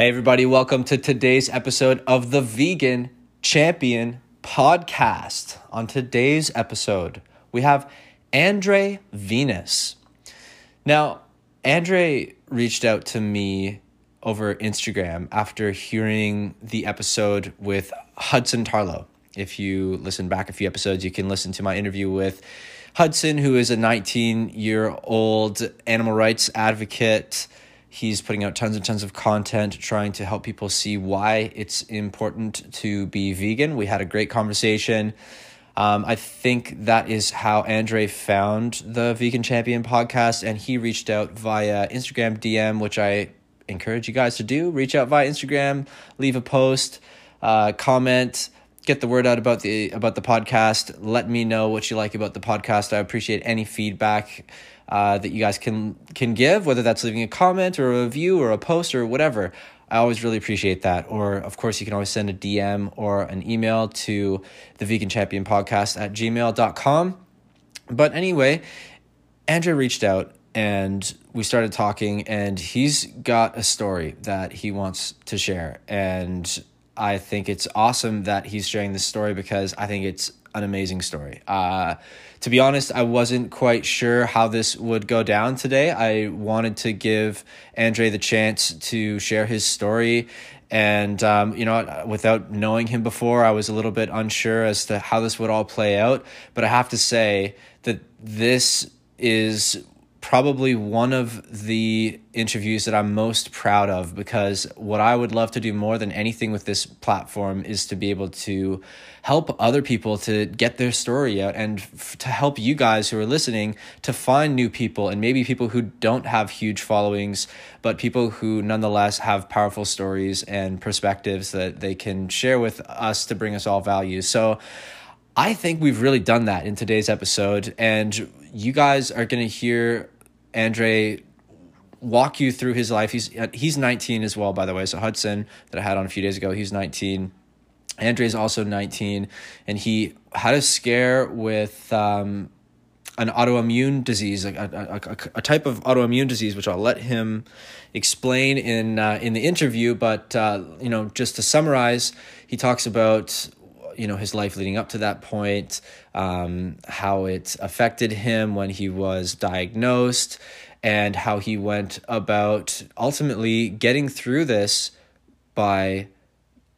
Hey, everybody, welcome to today's episode of the Vegan Champion Podcast. On today's episode, we have Andre Venus. Now, Andre reached out to me over Instagram after hearing the episode with Hudson Tarlow. If you listen back a few episodes, you can listen to my interview with Hudson, who is a 19 year old animal rights advocate He's putting out tons and tons of content trying to help people see why it's important to be vegan. We had a great conversation. Um, I think that is how Andre found the Vegan Champion podcast, and he reached out via Instagram DM, which I encourage you guys to do. Reach out via Instagram, leave a post, uh, comment, get the word out about the about the podcast. Let me know what you like about the podcast. I appreciate any feedback uh, that you guys can can give, whether that's leaving a comment or a review or a post or whatever. I always really appreciate that. Or, of course, you can always send a DM or an email to the Vegan Champion Podcast at gmail.com. But anyway, Andre reached out and we started talking, and he's got a story that he wants to share. And I think it's awesome that he's sharing this story because I think it's an amazing story. Uh, to be honest, I wasn't quite sure how this would go down today. I wanted to give Andre the chance to share his story. And, um, you know, without knowing him before, I was a little bit unsure as to how this would all play out. But I have to say that this is probably one of the interviews that I'm most proud of because what I would love to do more than anything with this platform is to be able to help other people to get their story out and f- to help you guys who are listening to find new people and maybe people who don't have huge followings but people who nonetheless have powerful stories and perspectives that they can share with us to bring us all value. So I think we've really done that in today's episode and you guys are going to hear Andre walk you through his life. He's uh, he's 19 as well, by the way. So Hudson that I had on a few days ago, he's 19. Andre is also 19, and he had a scare with um, an autoimmune disease, a, a, a, a, type of autoimmune disease, which I'll let him explain in uh, in the interview. But uh, you know, just to summarize, he talks about you know his life leading up to that point, um, how it affected him when he was diagnosed, and how he went about ultimately getting through this by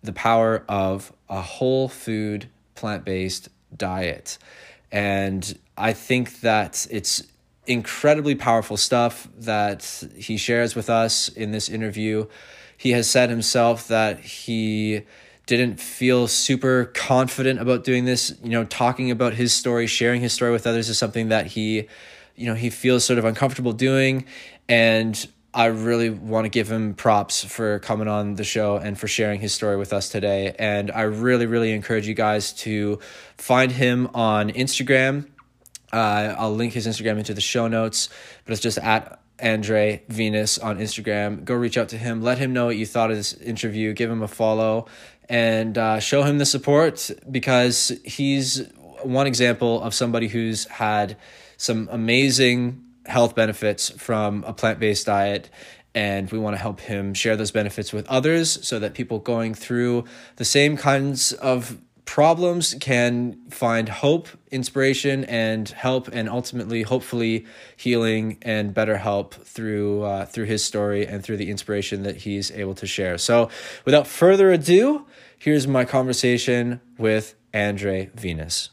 the power of a whole food plant based diet. And I think that it's incredibly powerful stuff that he shares with us in this interview. He has said himself that he didn't feel super confident about doing this. You know, talking about his story, sharing his story with others is something that he, you know, he feels sort of uncomfortable doing. And I really want to give him props for coming on the show and for sharing his story with us today. And I really, really encourage you guys to find him on Instagram. Uh, I'll link his Instagram into the show notes, but it's just at Andre Venus on Instagram. Go reach out to him. Let him know what you thought of this interview. Give him a follow and uh, show him the support because he's one example of somebody who's had some amazing health benefits from a plant based diet. And we want to help him share those benefits with others so that people going through the same kinds of problems can find hope, inspiration, and help, and ultimately, hopefully, healing and better help through uh, through his story and through the inspiration that he's able to share. So, without further ado, here's my conversation with Andre Venus.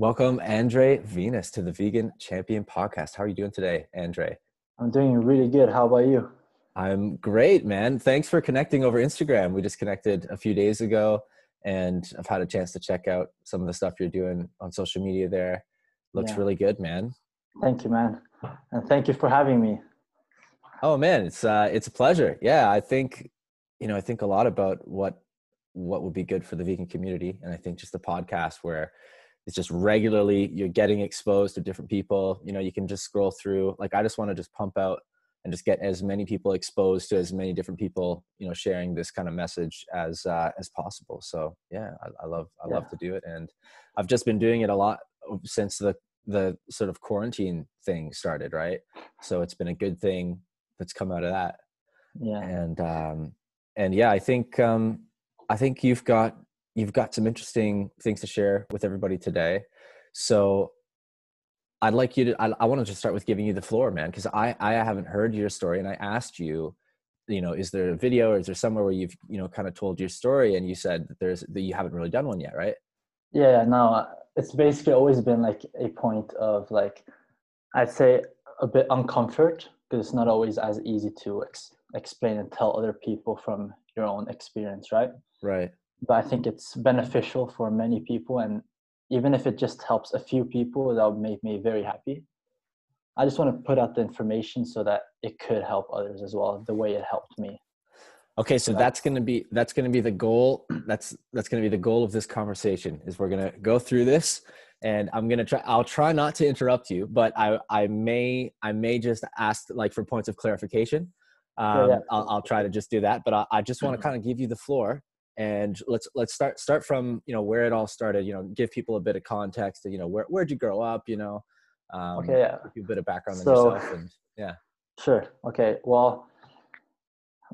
Welcome, Andre Venus, to the Vegan Champion Podcast. How are you doing today, Andre? I'm doing really good. How about you? I'm great, man. Thanks for connecting over Instagram. We just connected a few days ago and I've had a chance to check out some of the stuff you're doing on social media there. Looks yeah. really good, man. Thank you, man. And thank you for having me. Oh man, it's uh it's a pleasure. Yeah, I think you know, I think a lot about what what would be good for the vegan community and I think just the podcast where it's just regularly you're getting exposed to different people, you know, you can just scroll through like I just want to just pump out and just get as many people exposed to as many different people you know sharing this kind of message as uh, as possible. So yeah i, I love i yeah. love to do it and i've just been doing it a lot since the the sort of quarantine thing started right? So it's been a good thing that's come out of that. Yeah. And um and yeah, I think um, I think you've got you've got some interesting things to share with everybody today. So I'd like you to I, I wanted to just start with giving you the floor, man, because I I haven't heard your story, and I asked you, you know, is there a video or is there somewhere where you've you know kind of told your story, and you said that there's that you haven't really done one yet, right? Yeah, no, uh, it's basically always been like a point of like I'd say a bit uncomfort because it's not always as easy to ex- explain and tell other people from your own experience, right? Right. But I think it's beneficial for many people, and even if it just helps a few people, that would make me very happy. I just want to put out the information so that it could help others as well, the way it helped me. Okay, so that's going to be that's going to be the goal. That's that's going to be the goal of this conversation. Is we're going to go through this and i'm gonna try i'll try not to interrupt you but i i may i may just ask like for points of clarification um, yeah, yeah. I'll, I'll try to just do that but i, I just want to kind of give you the floor and let's let's start start from you know where it all started you know give people a bit of context you know where where'd you grow up you know um, okay yeah a bit of background so, on yourself and yeah sure okay well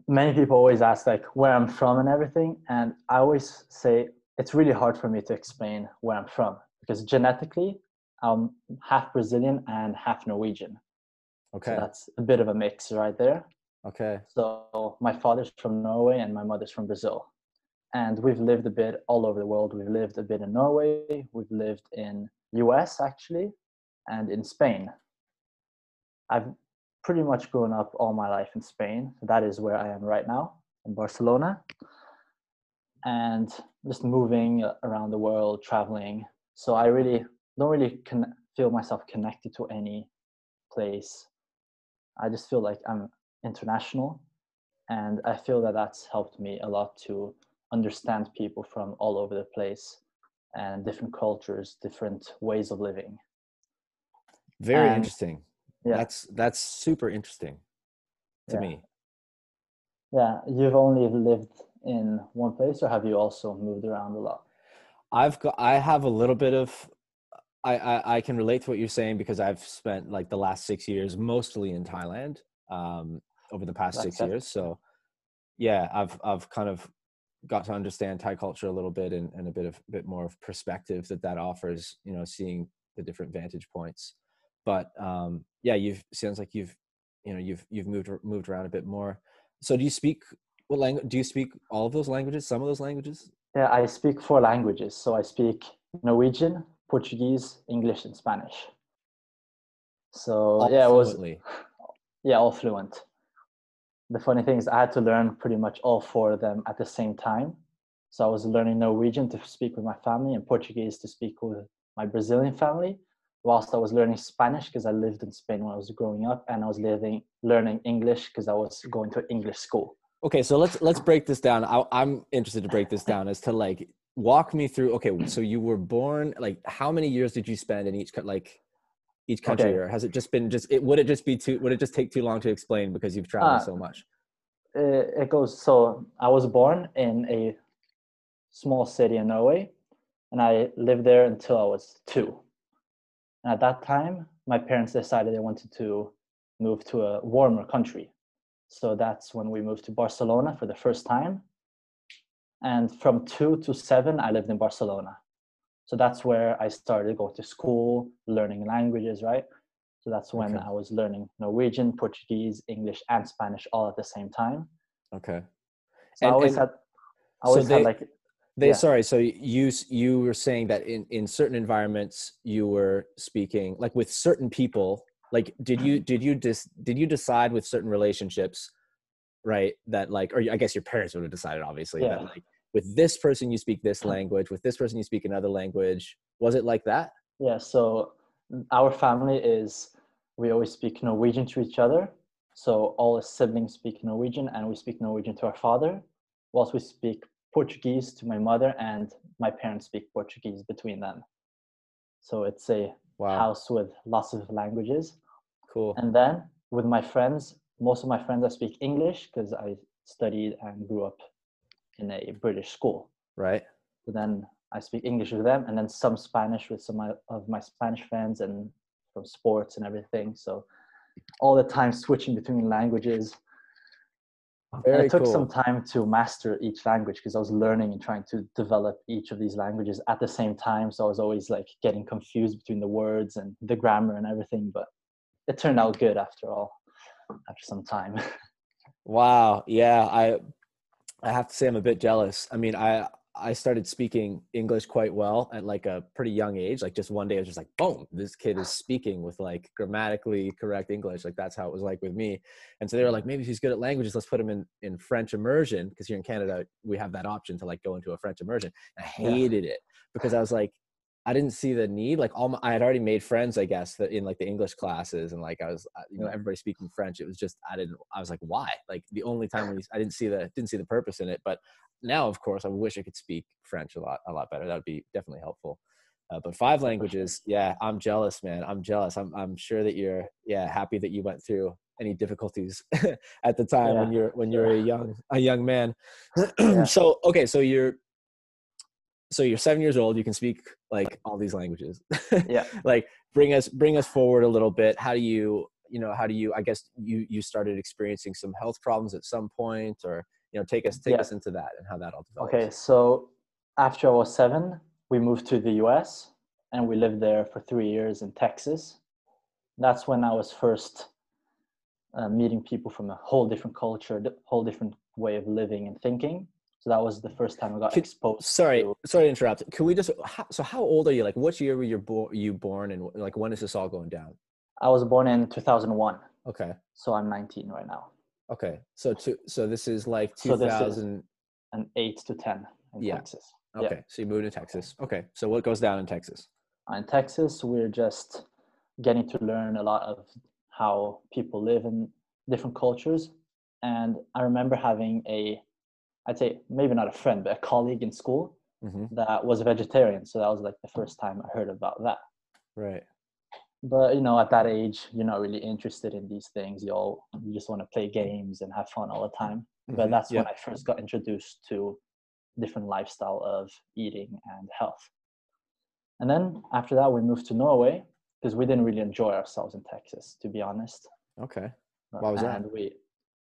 many people always ask like where i'm from and everything and i always say it's really hard for me to explain where i'm from because genetically I'm half Brazilian and half Norwegian. Okay. So that's a bit of a mix right there. Okay. So my father's from Norway and my mother's from Brazil. And we've lived a bit all over the world. We've lived a bit in Norway, we've lived in US actually, and in Spain. I've pretty much grown up all my life in Spain. That is where I am right now in Barcelona. And just moving around the world, traveling, so i really don't really con- feel myself connected to any place i just feel like i'm international and i feel that that's helped me a lot to understand people from all over the place and different cultures different ways of living. Very and, interesting. yeah. That's that's super interesting to yeah. me. Yeah. You've only lived in one place or have you also moved around a lot? I've got I have a little bit of I, I, I can relate to what you're saying because I've spent like the last six years mostly in Thailand um, over the past That's six years. So yeah, I've I've kind of got to understand Thai culture a little bit and, and a bit of a bit more of perspective that that offers. You know, seeing the different vantage points. But um, yeah, you've sounds like you've you know you've you've moved moved around a bit more. So do you speak what language? Do you speak all of those languages? Some of those languages? Yeah, I speak four languages. So I speak Norwegian, Portuguese, English, and Spanish. So all yeah, fluently. it was yeah, all fluent. The funny thing is, I had to learn pretty much all four of them at the same time. So I was learning Norwegian to speak with my family and Portuguese to speak with my Brazilian family, whilst I was learning Spanish because I lived in Spain when I was growing up, and I was living learning English because I was going to English school okay so let's let's break this down I, i'm interested to break this down as to like walk me through okay so you were born like how many years did you spend in each like each country okay. or has it just been just it would it just be too would it just take too long to explain because you've traveled uh, so much it, it goes so i was born in a small city in norway and i lived there until i was two and at that time my parents decided they wanted to move to a warmer country so that's when we moved to Barcelona for the first time. And from two to seven, I lived in Barcelona. So that's where I started going to school, learning languages, right? So that's when okay. I was learning Norwegian, Portuguese, English, and Spanish all at the same time. Okay. So and, I always and, had, I always so they, had like, they, yeah. sorry. So you, you were saying that in, in certain environments you were speaking like with certain people, like did you did you dis, did you decide with certain relationships right that like or i guess your parents would have decided obviously yeah. that like with this person you speak this mm-hmm. language with this person you speak another language was it like that yeah so mm, our family is we always speak norwegian to each other so all the siblings speak norwegian and we speak norwegian to our father whilst we speak portuguese to my mother and my parents speak portuguese between them so it's a wow. house with lots of languages. Cool. And then with my friends, most of my friends I speak English because I studied and grew up in a British school. Right. So then I speak English with them, and then some Spanish with some of my Spanish friends, and from sports and everything. So all the time switching between languages. Very it took cool. some time to master each language because I was learning and trying to develop each of these languages at the same time. So I was always like getting confused between the words and the grammar and everything. But it turned out good after all, after some time. Wow. Yeah. I I have to say I'm a bit jealous. I mean, I I started speaking English quite well at like a pretty young age. Like just one day I was just like, boom, this kid is speaking with like grammatically correct English. Like that's how it was like with me. And so they were like, maybe he's good at languages. Let's put him in in French immersion because here in Canada we have that option to like go into a French immersion. I hated it because I was like, I didn't see the need. Like all my, I had already made friends, I guess, in like the English classes, and like I was, uh, you know, everybody speaking French. It was just I didn't. I was like, why? Like the only time when you, I didn't see the didn't see the purpose in it. But now, of course, I wish I could speak French a lot a lot better. That would be definitely helpful. Uh, but five languages, yeah, I'm jealous, man. I'm jealous. I'm I'm sure that you're yeah happy that you went through any difficulties at the time when you're when you're a young a young man. Yeah. So okay, so you're so you're seven years old. You can speak like all these languages. Yeah. like bring us bring us forward a little bit. How do you you know how do you I guess you you started experiencing some health problems at some point, or you know take us take Yeah. us into that and how that all developed. Okay, so after I was seven, we moved to the US and we lived there for three years in Texas. That's when I was first uh, meeting people from a whole different culture, a whole different way of living and thinking. So that was the first time I got Could- exposed. Sorry, to- sorry to interrupt. Can we just how, so how old are you? Like what year were you born? You born and like when is this all going down? I was born in 2001, Okay, so I'm 19 right now, okay. So to so this is like So this is- 2000. and 8 to 10 in Yeah. Texas. yeah. Okay, so you moved to Texas. Okay, so what goes down in Texas? in Texas, we're just getting to learn a lot of how people live in different cultures. And I remember having a, I'd say maybe not a friend, but a colleague in school hmm that was a vegetarian. So that was like the first time I heard about that. Right. But you know, at that age, you're not really interested in these things. You all you just want to play games and have fun all the time. But Mhm, that's yeah. when I first got introduced to different lifestyle of eating and health. And then after that, we moved to Norway because we didn't really enjoy ourselves in Texas, to be honest. Okay. Why was that? we,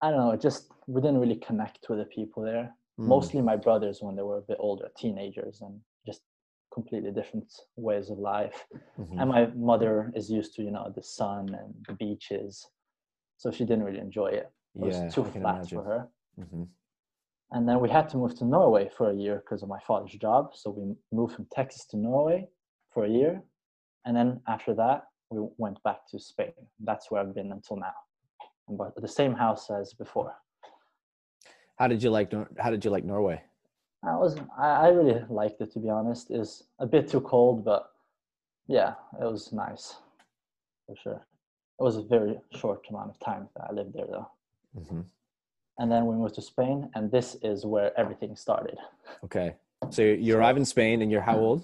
I don't know, it just we didn't really connect with the people there. Mm, Mostly my brothers when they were a bit older, teenagers, and just completely different ways of life. mhm. And my mother is used to, you know, the sun and the beaches, so she didn't really enjoy it. It was too flat imagine. for her. hmm And then we had to move to Norway for a year because of my father's job. So we moved from Texas to Norway for a year. And then after that, we went back to Spain. That's where I've been until now. But the same house as before. How did you like? How did you like Norway? I was I, I really liked it to be honest. It's a bit too cold, but yeah, it was nice for sure. It was a very short amount of time that I lived there though. hmm And then we moved to Spain, and this is where everything started. Okay. So you you arrive in Spain, and you're how old?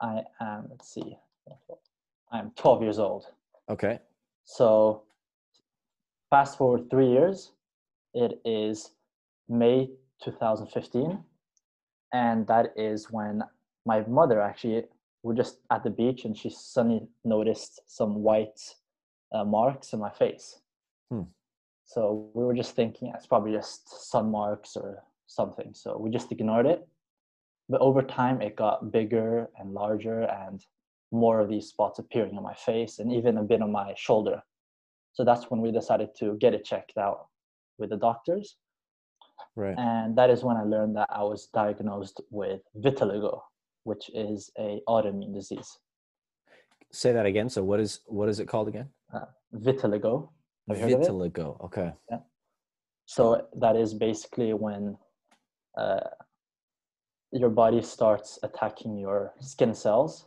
I am, let's see, I'm 12 years old. Okay. So fast forward three years, it is May 2015. And that is when my mother actually, we're just at the beach and she suddenly noticed some white uh, marks in my face. Hmm. So we were just thinking it's probably just sun marks or something. So we just ignored it. But over time, it got bigger and larger and more of these spots appearing on my face and even a bit on my shoulder. So that's when we decided to get it checked out with the doctors. Right. And that is when I learned that I was diagnosed with vitiligo, which is a autoimmune disease. Say that again. So what is what is it called again? Vitiligo. Have you heard of it? Vitiligo. Okay. Yeah. So that is basically when uh, your body starts attacking your skin cells,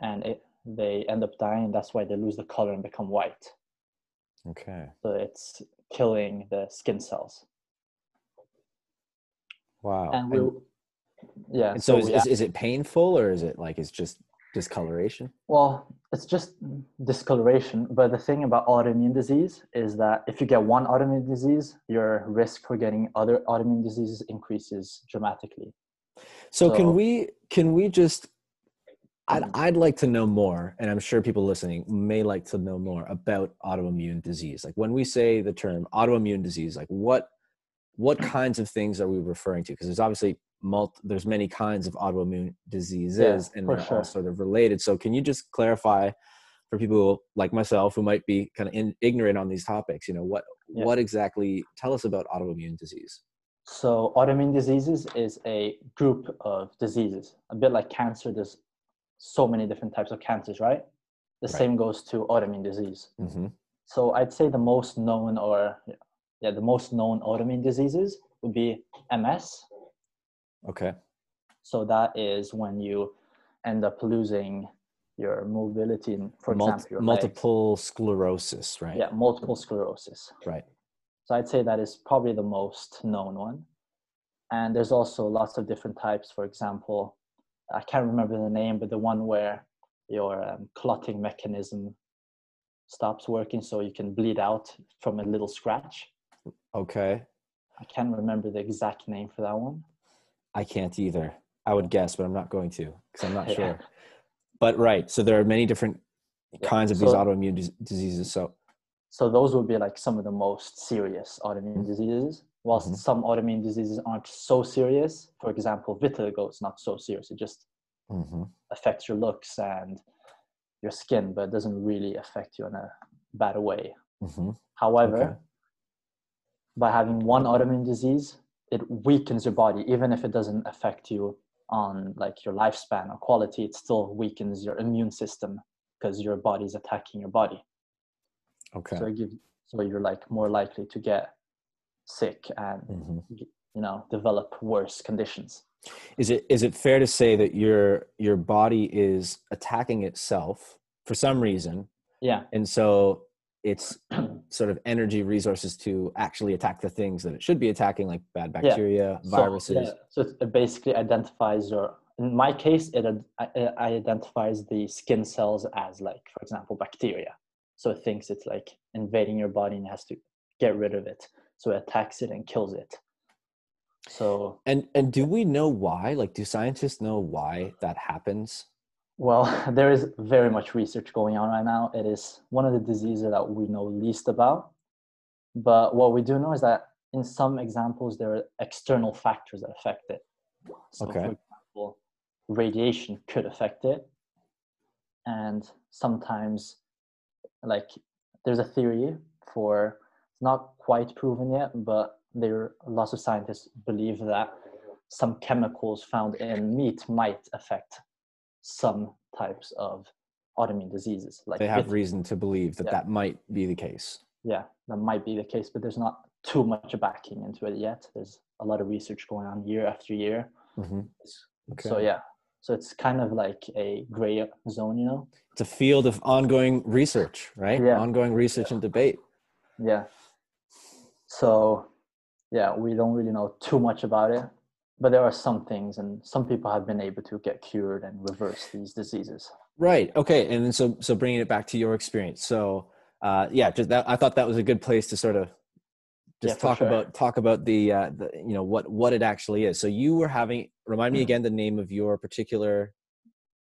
and it, they end up dying. That's why they lose the color and become white. Okay. So it's killing the skin cells. Wow. And we, And, yeah. and so is, we is, is it painful or is it like it's just discoloration? Well, it's just discoloration. But the thing about autoimmune disease is that if you get one autoimmune disease, your risk for getting other autoimmune diseases increases dramatically. So, So- can we can we just I'd, mm. I'd like to know more, and I'm sure people listening may like to know more about autoimmune disease. Like when we say the term autoimmune disease, like what what mm. kinds of things are we referring to? Because there's obviously multi, there's many kinds of autoimmune diseases, Yeah, and they're sure. all sort of related. So can you just clarify for people like myself who might be kind of in, ignorant on these topics? You know what Yeah. what exactly? Tell us about autoimmune disease. So autoimmune diseases is a group of diseases, a bit like cancer. There's so many different types of cancers, right? The Right. same goes to autoimmune disease. Mm-hmm. So I'd say the most known, or yeah, the most known autoimmune diseases would be MS. Okay. So that is when you end up losing your mobility, for example, your legs. multiple sclerosis, right? Yeah, multiple sclerosis. Right. So I'd say that is probably the most known one. And there's also lots of different types. For example, I can't remember the name, but the one where your um, clotting mechanism stops working so you can bleed out from a little scratch. Okay. I can't remember the exact name for that one. I can't either. I would guess, but I'm not going to because I'm not Yeah. sure. But right, so there are many different Yeah, kinds of these autoimmune diseases. So So those would be like some of the most serious autoimmune diseases. Whilst Mhm. some autoimmune diseases aren't so serious, for example, vitiligo is not so serious. It just Mhm. affects your looks and your skin, but it doesn't really affect you in a bad way. Mhm. However, Okay. by having one autoimmune disease, it weakens your body, even if it doesn't affect you on like your lifespan or quality. It still weakens your immune system because your body's attacking your body. okay. So it gives, so you're like more likely to get sick and Mhm. you know develop worse conditions. Is it is it fair to say that your your body is attacking itself for some reason, Yeah, and so it's sort of energy resources to actually attack the things that it should be attacking, like bad Yeah. bacteria, So, viruses. yeah, so it basically identifies your. In my case, it ad- I- I identifies the skin cells as like, for example, bacteria. So it thinks it's like invading your body and has to get rid of it. So it attacks it and kills it. So And and do we know why? Like, do scientists know why that happens? Well, there is very much research going on right now. It is one of the diseases that we know least about. But what we do know is that in some examples, there are external factors that affect it. So, Okay. for example, radiation could affect it. And sometimes, like, there's a theory for, it's not quite proven yet, but there lots of scientists believe that some chemicals found in meat might affect some types of autoimmune diseases like They have vit- reason to believe that Yeah. that might be the case. yeah that might be the case but there's not too much backing into it yet there's a lot of research going on year after year Mhm. so yeah so it's kind of like a gray zone you know It's a field of ongoing research, right? Yeah. Ongoing research and debate. yeah so yeah we don't really know too much about it but there are some things and some people have been able to get cured and reverse these diseases Right. Okay. And then so so bringing it back to your experience. So uh, yeah, just that I thought that was a good place to sort of just Yeah, talk sure. about talk about the uh, the you know what what it actually is. So you were having remind me again the name of your particular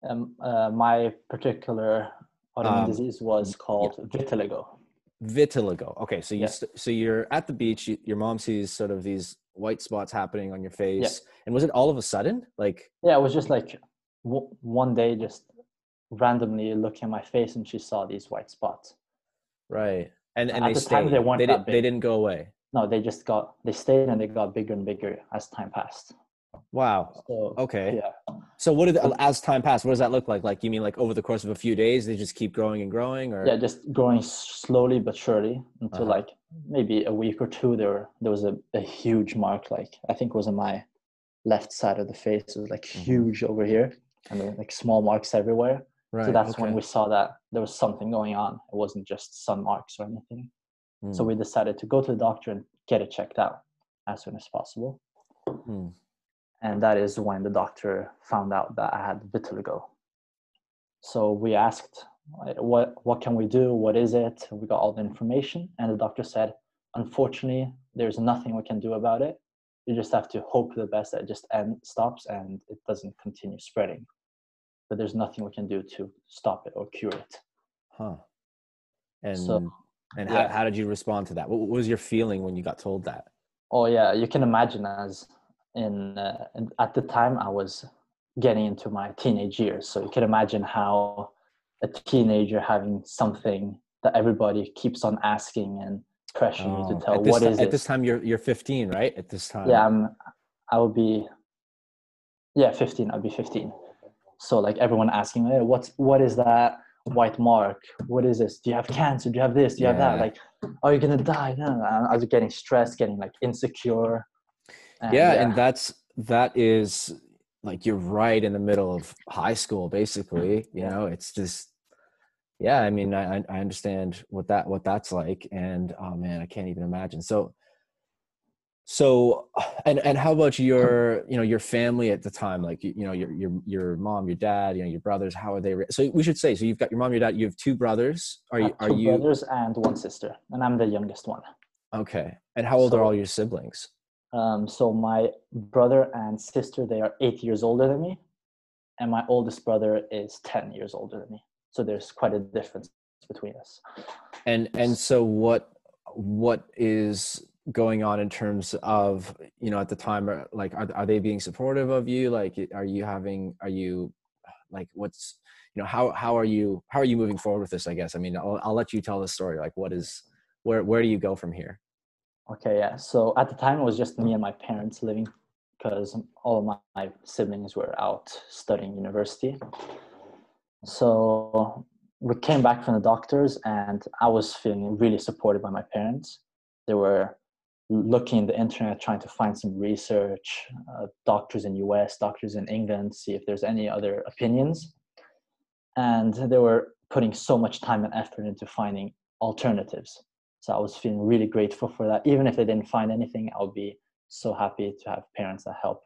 um, uh, my particular autoimmune Um, disease was called vitiligo vitiligo. Okay, so you Yeah. st- so you're at the beach. You, your mom sees sort of these white spots happening on your face, and was it all of a sudden? Like yeah it was just like w- one day just randomly looking at my face and she saw these white spots right, and and At they the time, stayed. they weren't they, did, they didn't go away. no they just got they stayed and they got bigger and bigger as time passed Wow. so Okay. yeah So what did as time passed? What does that look like? Like you mean like over the course of a few days, they just keep growing and growing, or yeah just growing slowly but surely until Uh-huh. like maybe a week or two there there was a, a huge mark like i think it was on my left side of the face it was like Mhm. huge over here and then like small marks everywhere right? so that's when we saw that there was something going on it wasn't just sun marks or anything so Mm, we decided to go to the doctor and get it checked out as soon as possible mm. And that is when the doctor found out that i had vitiligo so we asked what what can we do what is it we got all the information and the doctor said unfortunately there's nothing we can do about it you just have to hope the best that it just end stops and it doesn't continue spreading but there's nothing we can do to stop it or cure it. Huh. And So, and yeah. how, how did you respond to that? What, what was your feeling when you got told that? Oh yeah, you can imagine as in, uh, at the time I was getting into my teenage years, so you can imagine how a teenager having something that everybody keeps on asking and pressuring you Oh, to tell at this, what is at it. this time you're you're 15, right? At this time. yeah, I'm. I would be. Yeah, fifteen. I'd be fifteen. So like everyone asking, hey, what's what is that white mark? What is this? Do you have cancer? Do you have this? Do you have that? Like, are you gonna die? No, no, no. I was getting stressed, getting like insecure. Uh, and, yeah, and that's that is like you're right in the middle of high school basically mm. you know it's just yeah i mean I, I- understand what that what that's like and oh man i can't even imagine. So so and and how about your you know your family at the time? Like you, you know your your your mom your dad you know your brothers how are they so we should say so you've got your mom your dad you have two brothers. Are you are two you brothers and one sister, and I'm the youngest one. okay and how old are all your siblings Um, so my brother and sister, they are eight years older than me, and my oldest brother is ten years older than me. So there's quite a difference between us. and and so what what is going on in terms of you know at the time are, like are, are they being supportive of you like are you having are you like what's you know how how are you how are you moving forward with this i guess i mean i'll, I'll let you tell the story like what is where where do you go from here Okay, yeah. So at the time, it was just me and my parents living because all of my, my siblings were out studying university. So we came back from the doctors, and I was feeling really supported by my parents. They were looking in the internet, trying to find some research, uh, doctors in US, doctors in England, see if there's any other opinions. And they were putting so much time and effort into finding alternatives. So I was feeling really grateful for that. Even if they didn't find anything, I would be so happy to have parents that help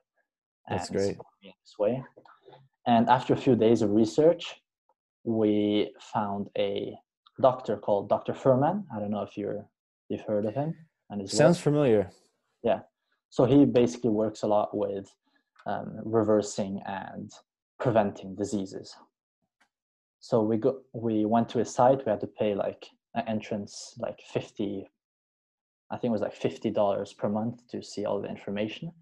That's and great. me in this way. And after a few days of research, we found a doctor called Dr. Fuhrman. I don't know if you're you've heard of him. And sounds work. familiar yeah. So he basically works a lot with um, reversing and preventing diseases. So we go we went to his site. We had to pay like entrance like fifty, I think it was like fifty dollars per month to see all the information.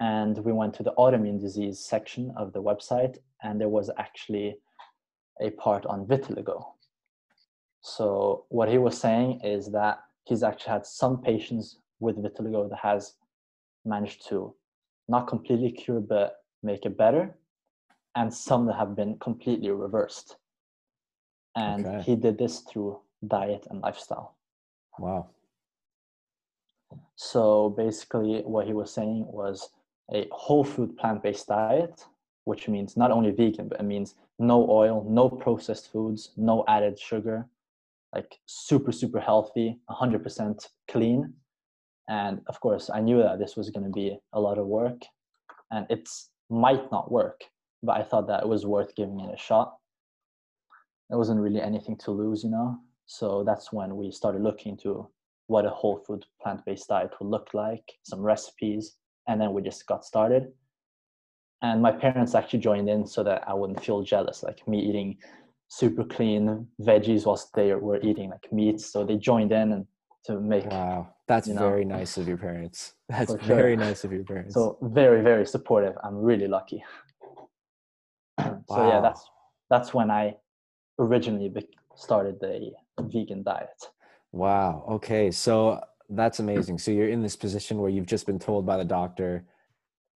And we went to the autoimmune disease section of the website, and there was actually a part on vitiligo. So what he was saying is that he's actually had some patients with vitiligo that has managed to not completely cure but make it better and some that have been completely reversed and Okay. he did this through diet and lifestyle. Wow. So basically what he was saying was a whole food plant-based diet which means not only vegan but it means no oil no processed foods no added sugar like super super healthy 100% clean. And of course i knew that this was going to be a lot of work and it might not work but i thought that it was worth giving it a shot. There wasn't really anything to lose you know so that's when we started looking into what a whole food plant-based diet would look like some recipes and then we just got started and my parents actually joined in so that i wouldn't feel jealous like me eating super clean veggies whilst they were eating like meat so they joined in and to make wow that's You know. very nice of your parents that's sure. very nice of your parents so very very supportive i'm really lucky wow. so yeah that's that's when i originally started the vegan diet Wow. Okay. So that's amazing. So you're in this position where you've just been told by the doctor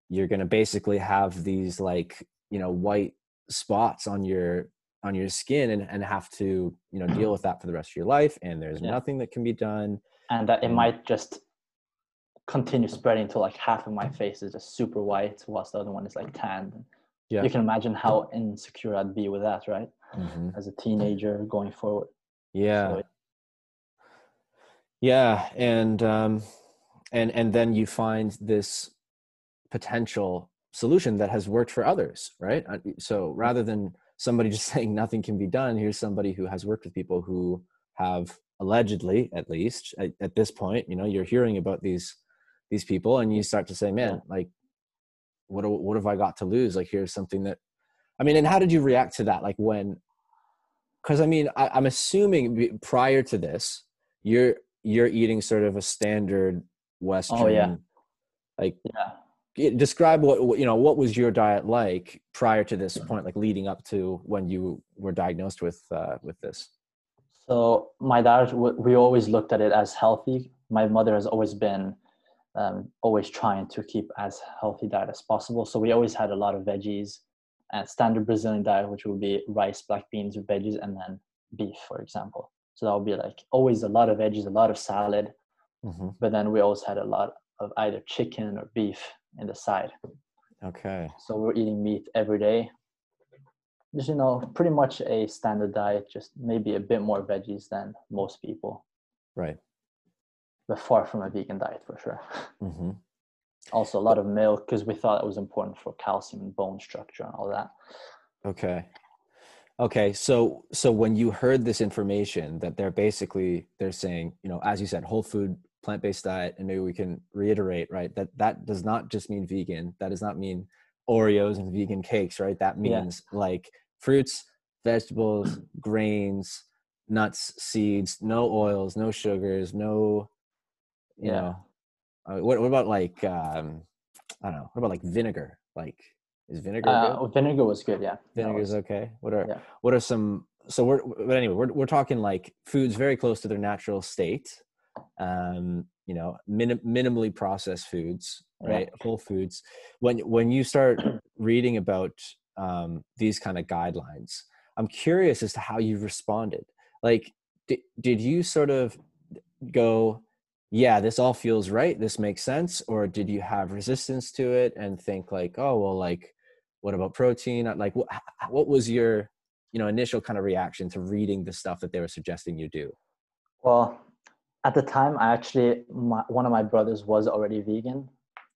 you're going to basically have these like, you know, white spots on your on your skin and, and have to, you know, deal with that for the rest of your life and there's Yeah. nothing that can be done. and that it might just continue spreading until like half of my face is just super white whilst the other one is like tanned Yeah. you can imagine how insecure i'd be with that right Mhm. as a teenager going forward Yeah. So, Yeah, and um, and and then you find this potential solution that has worked for others, right? Uh, So rather than somebody just saying nothing can be done, here's somebody who has worked with people who have allegedly, at least at, at this point, you know, you're hearing about these these people, and you start to say, man, like, what what have I got to lose? Like, here's something that I mean, and how did you react to that? Like when, because I mean, I, I'm assuming prior to this, you're you're eating sort of a standard Western. Oh yeah. Like Yeah. describe what what- you know. What was your diet like prior to this point, like leading up to when you were diagnosed with uh, with this? So my dad, we always looked at it as healthy. My mother has always been um, always trying to keep as healthy diet as possible. So we always had a lot of veggies and standard Brazilian diet, which would be rice, black beans, veggies, and then beef, for example. So that would be like always a lot of veggies, a lot of salad, Mm-hmm. but then we always had a lot of either chicken or beef in the side. Okay. So we're eating meat every day. Just you know, pretty much a standard diet, just maybe a bit more veggies than most people, Right. but far from a vegan diet for sure. Mm-hmm. Also, a lot of milk because we thought it was important for calcium and bone structure and all that. Okay. Okay. So so when you heard this information that they're basically they're saying, you know, as you said, whole food, plant-based diet, and maybe we can reiterate, right? That that does not just mean vegan. That does not mean Oreos and vegan cakes, right? That Yeah. means like fruits, vegetables, grains, nuts, seeds, no oils, no sugars, no you Yeah. know. Uh, what what about like um I don't know. What about like vinegar? Like is vinegar good? Uh, vinegar was good, yeah. Vinegar is okay. What are yeah. what are some? So we're but anyway, we're we're talking like foods very close to their natural state. Um, you know, minim, minimally processed foods, Yeah. right? Whole foods. When when you start reading about um, these kind of guidelines, I'm curious as to how you responded. Like, did did you sort of go? Yeah, this all feels right. This makes sense. Or did you have resistance to it and think like, oh, well, like, what about protein? Like, what, what was your, you know, initial kind of reaction to reading the stuff that they were suggesting you do? Well, at the time, I actually my, one of my brothers was already vegan.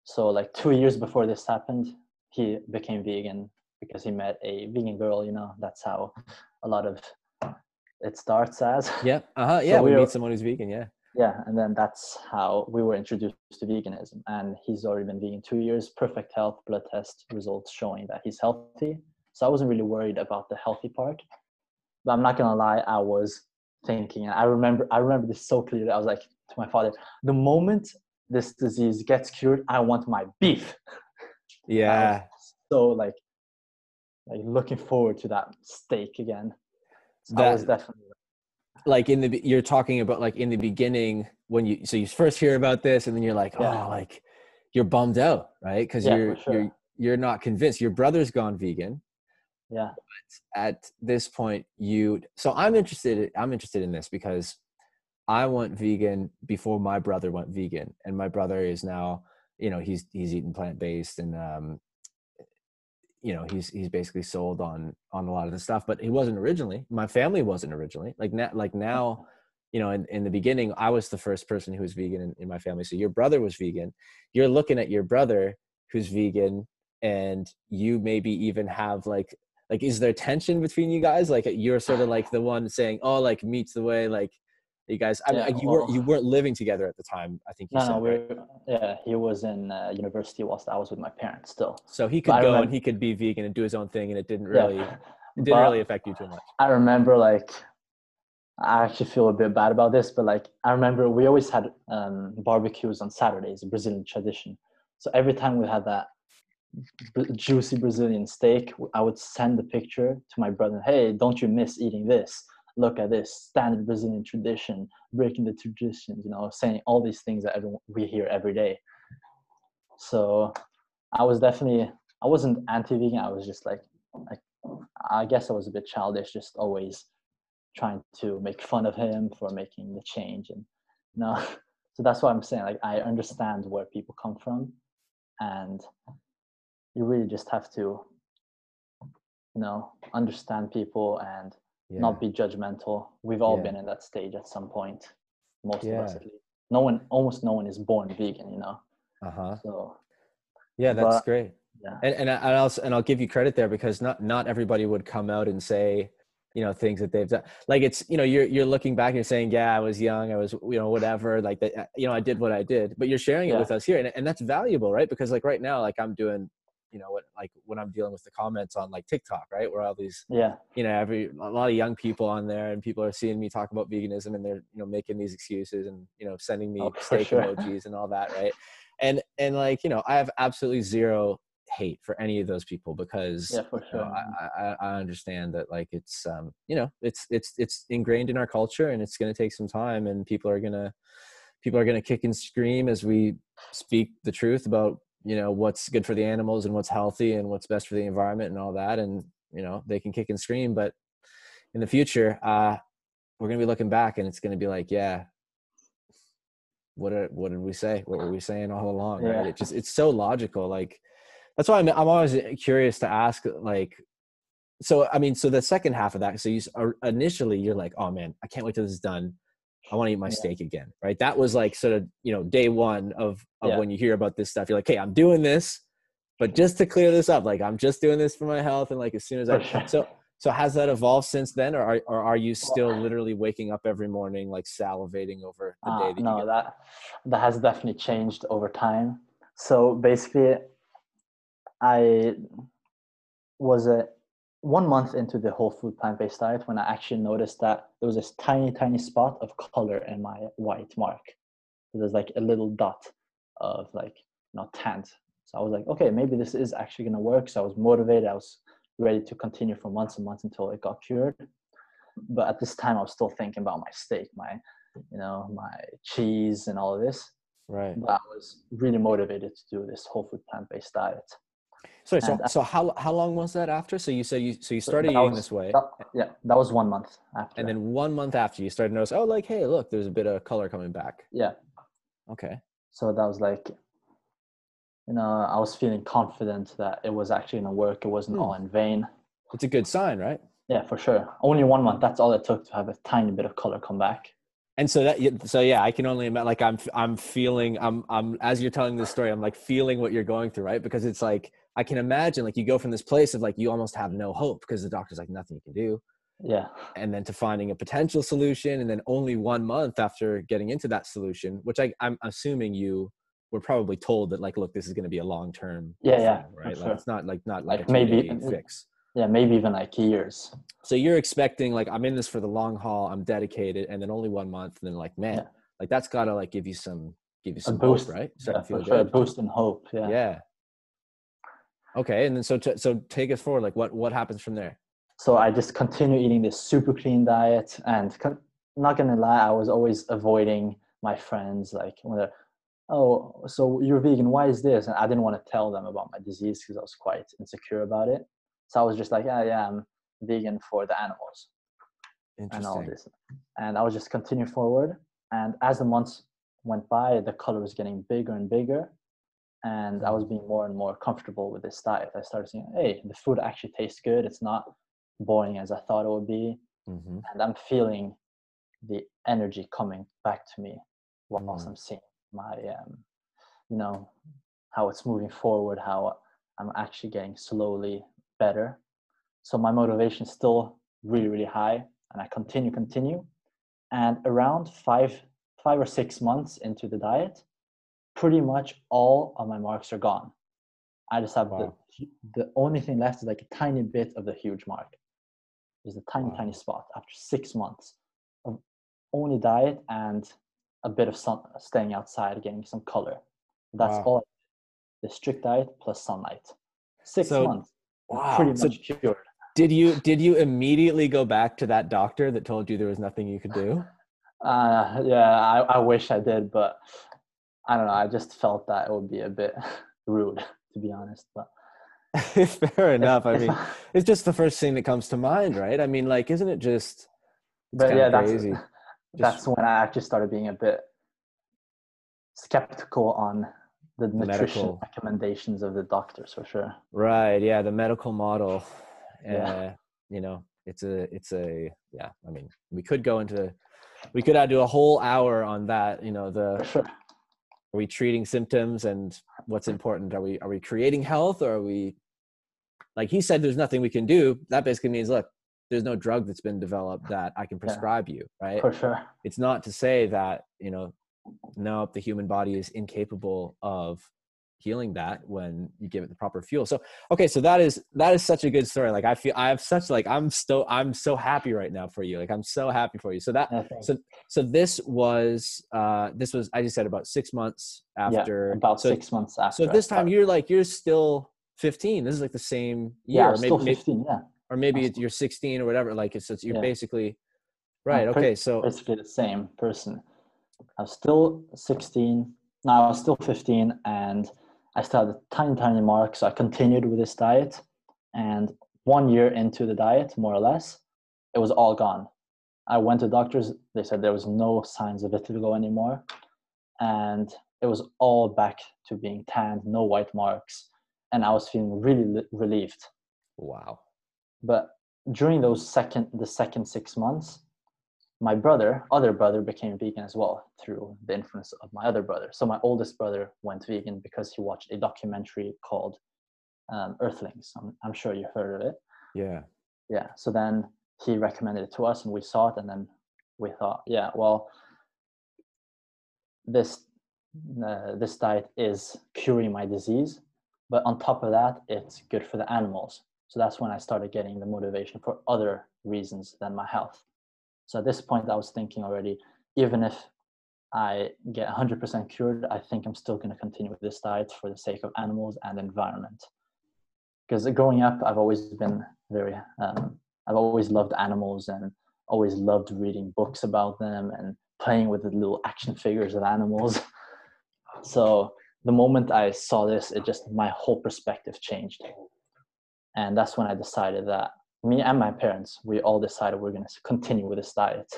So like two years before this happened, he became vegan because he met a vegan girl. You know, that's how a lot of it starts as. Yeah. Uh huh. Yeah. we we're- meet someone who's vegan. Yeah. Yeah, and then that's how we were introduced to veganism. And he's already been vegan two years. Perfect health blood test results showing that he's healthy. So I wasn't really worried about the healthy part. But I'm not gonna lie, I was thinking, and I remember, I remember this so clearly. I was like to my father, the moment this disease gets cured, I want my beef. Yeah. So like, like looking forward to that steak again. So I was definitely Like in the, you're talking about like in the beginning when you, so you first hear about this and then you're like, Yeah. oh, like you're bummed out, right? Cause Yeah, you're, sure. you're, you're not convinced. Your brother's gone vegan. yeah. at this point you so i'm interested i'm interested in this because i went vegan before my brother went vegan and my brother is now you know he's he's eating plant-based and um you know he's he's basically sold on on a lot of the stuff but he wasn't originally my family wasn't originally like now like now you know in, in the beginning i was the first person who was vegan in, in my family so your brother was vegan. You're looking at your brother who's vegan and you maybe even have like like is there tension between you guys? Like you're sort of like the one saying oh like meets the way like you guys I mean, Yeah, you were well- you weren't living together at the time i think you No, said no, we're yeah. He was in uh, university whilst I was with my parents still. so he could I go and he could be vegan and do his own thing and it didn't Yeah. really it didn't really affect you too much I remember like I actually feel a bit bad about this, but like I remember we always had um, barbecues on Saturdays, a Brazilian tradition. So every time we had that juicy Brazilian steak, I would send the picture to my brother. Hey, don't you miss eating this? Look at this standard Brazilian tradition, breaking the traditions. You know, saying all these things that everyone, we hear every day. So I was definitely I wasn't anti-vegan. I was just like, I guess I was a bit childish, just always trying to make fun of him for making the change and you know so that's what i'm saying like i understand where people come from and you really just have to you know understand people and yeah. not be judgmental. We've all Yeah. been in that stage at some point most of us at least. No one almost no one is born vegan you know? Uh-huh. So yeah that's But- great. yeah. And and I, and I'll and I'll give you credit there because not not everybody would come out and say you know things that they've done. Like it's you know you're you're looking back and you're saying yeah I was young I was you know whatever like that you know I did what I did. But you're sharing it with us here and, and that's valuable right? Because like right now like I'm doing you know what like when i'm dealing with the comments on like tiktok right? Where all these yeah. you know every a lot of young people on there and people are seeing me talk about veganism and they're you know making these excuses and you know sending me Oh, steak sure. emojis and all that right? And and like you know i have absolutely zero hate for any of those people because yeah for you sure. Know, I, I I understand that like it's um you know it's it's it's ingrained in our culture and it's going to take some time and people are going to people are going to kick and scream as we speak the truth about you know what's good for the animals and what's healthy and what's best for the environment and all that and you know they can kick and scream but in the future uh we're going to be looking back and it's going to be like yeah what are, what did we say? What were we saying all along? Right? It just it's so logical like that's why I'm, I'm always curious to ask like so i mean so the second half of that so you initially you're like oh man i can't wait till this is done i want to eat my Yeah. steak again right that was like sort of you know day one of of Yeah. when you hear about this stuff you're like hey i'm doing this but just to clear this up like i'm just doing this for my health and like as soon as i sure. so so has that evolved since then or are, or are you still literally waking up every morning like salivating over the day Uh, that no, that that has definitely changed over time. So basically, I was a one month into the whole food plant based diet when I actually noticed that there was this tiny, tiny spot of color in my white mark. So there's like a little dot of like you know tanned. So I was like, okay, maybe this is actually gonna work. So I was motivated. I was ready to continue for months and months until it got cured. But at this time, I was still thinking about my steak, my you know my cheese and all of this right but i was really motivated to do this whole food plant-based diet sorry so so how how long was that after? So you said you so you started eating was- this way. that- yeah that was one month after and then one month after you started to notice oh like hey look there's a bit of color coming back. Yeah. Okay. So that was like you know i was feeling confident that it was actually going to work. It wasn't Hmm. all in vain. It's a good sign right? Yeah for sure. Only one month that's all it took to have a tiny bit of color come back. And so that so yeah i can only imagine like i'm i'm feeling i'm i'm as you're telling this story i'm like feeling what you're going through right? Because it's like i can imagine like you go from this place of like you almost have no hope because the doctor's like nothing you can do. Yeah. And then to finding a potential solution and then only one month after getting into that solution which I, i'm assuming you were probably told that like look this is going to be a long term Yeah, yeah, right? like sure. it's not like not like, Like a maybe- fix. Yeah maybe even like years. So you're expecting like i'm in this for the long haul i'm dedicated and then only one month and then like man Yeah. like that's gotta like give you some give you a some boost. hope right? Yeah, Start to for feel sure a good. boost in hope yeah. Yeah okay and then so t- so take us forward like what what happens from there? So I just continue eating this super clean diet and con- not gonna lie, I was always avoiding my friends like when they're oh so you're vegan why is this? And I didn't want to tell them about my disease because I was quite insecure about it. So I was just like yeah yeah I'm vegan for the animals. And all this. And I was just continue forward. And as the months went by the color was getting bigger and bigger and I was being more and more comfortable with this diet I started saying hey the food actually tastes good. It's not boring as I thought it would be. Hmm and I'm feeling the energy coming back to me whilst Mm. I'm seeing my, um, you know, how it's moving forward, how I'm actually getting slowly better. So my motivation is still really, really high, and I continue, continue, and around five, five or six months into the diet, pretty much all of my marks are gone. I just have Wow. the the only thing left is like a tiny bit of the huge mark. There's a tiny, Wow. tiny spot after six months of only diet and a bit of sun, staying outside, getting some color. That's Wow. all. The strict diet plus sunlight. Six So- months, wow pretty so much cured. did you did you immediately go back to that doctor that told you there was nothing you could do Uh, yeah, I, I wish I did, but I don't know. I just felt that it would be a bit rude, to be honest. But fair enough i mean it's just the first thing that comes to mind right i mean like isn't it just but yeah, that's crazy that's when I actually started being a bit skeptical on the, nutrition medical- recommendations of the doctors for sure. Right. Yeah. The medical model. Yeah. Uh, you know, it's a, it's a, yeah. I mean, we could go into, we could do a whole hour on that. You know, the. Are we treating symptoms and what's important? Are we are we creating health or are we, like he said, there's nothing we can do. That basically means, look, there's no drug that's been developed that I can prescribe you. Right. For sure. it's not to say that you know no the human body is incapable of healing that when you give it the proper fuel. So okay, so that is that is such a good story. Like I feel I have such like I'm so I'm so happy right now for you. Like I'm so happy for you. So that so so this was uh this was I just said about six months after yeah, about so, six months after. So this time you're like you're still 15. This is like the same year, yeah, or maybe, still maybe 15. Yeah, or maybe I'm you're 16 or whatever. Like it's, it's you're Yeah. basically right. I'm Okay, so basically the same person. I was still 16. No, I was still 15, and I still had a tiny, tiny mark. So I continued with this diet, and one year into the diet, more or less, it was all gone. I went to doctors. They said there was no signs of vitiligo anymore, and it was all back to being tanned, no white marks, and I was feeling really li- relieved wow. but during those second the second six months my brother other brother became vegan as well through the influence of my other brother. So my oldest brother went vegan because he watched a documentary called um, earthlings. I'm, I'm sure you heard of it. Yeah. yeah. So then he recommended it to us and we saw it and then we thought yeah well this uh, this diet is curing my disease but on top of that it's good for the animals. So that's when i started getting the motivation for other reasons than my health so at this point i was thinking already even if i get 100% cured i think i'm still going to continue with this diet for the sake of animals and environment. Because growing up i've always been very um, i've always loved animals and always loved reading books about them and playing with the little action figures of animals. So the moment i saw this it just my whole perspective changed. And that's when i decided that me and my parents we all decided we're going to continue with this diet.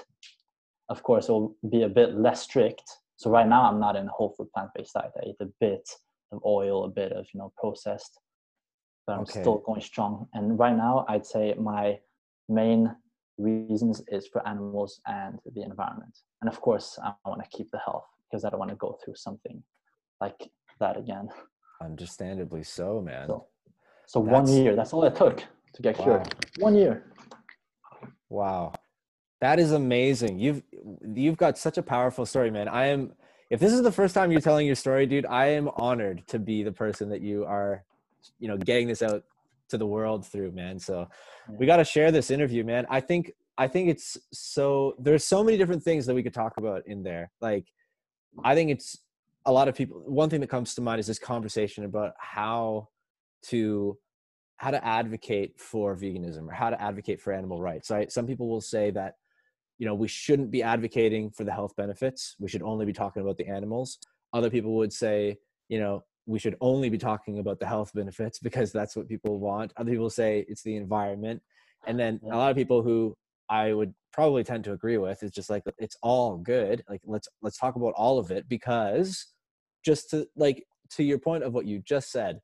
Of course it will be a bit less strict. So right now i'm not in a whole food plant-based diet. I eat a bit of oil a bit of you know processed but i'm Okay. still going strong. And right now i'd say my main reasons is for animals and the environment. And of course i want to keep the health because i don't want to go through something like that again. Understandably so, man. so so one year that's all it took to get cured one year Wow. That is amazing. You've you've got such a powerful story, man. I am if this is the first time you're telling your story, dude, I am honored to be the person that you are, you know, getting this out to the world through, man. So we got to share this interview, man. I think I think it's so there's so many different things that we could talk about in there. Like I think it's a lot of people one thing that comes to mind is this conversation about how to how to advocate for veganism or how to advocate for animal rights right? Some people will say that you know we shouldn't be advocating for the health benefits. We should only be talking about the animals. Other people would say you know we should only be talking about the health benefits because that's what people want. Other people say it's the environment. And then a lot of people who i would probably tend to agree with is just like it's all good. Like let's let's talk about all of it because just to like to your point of what you just said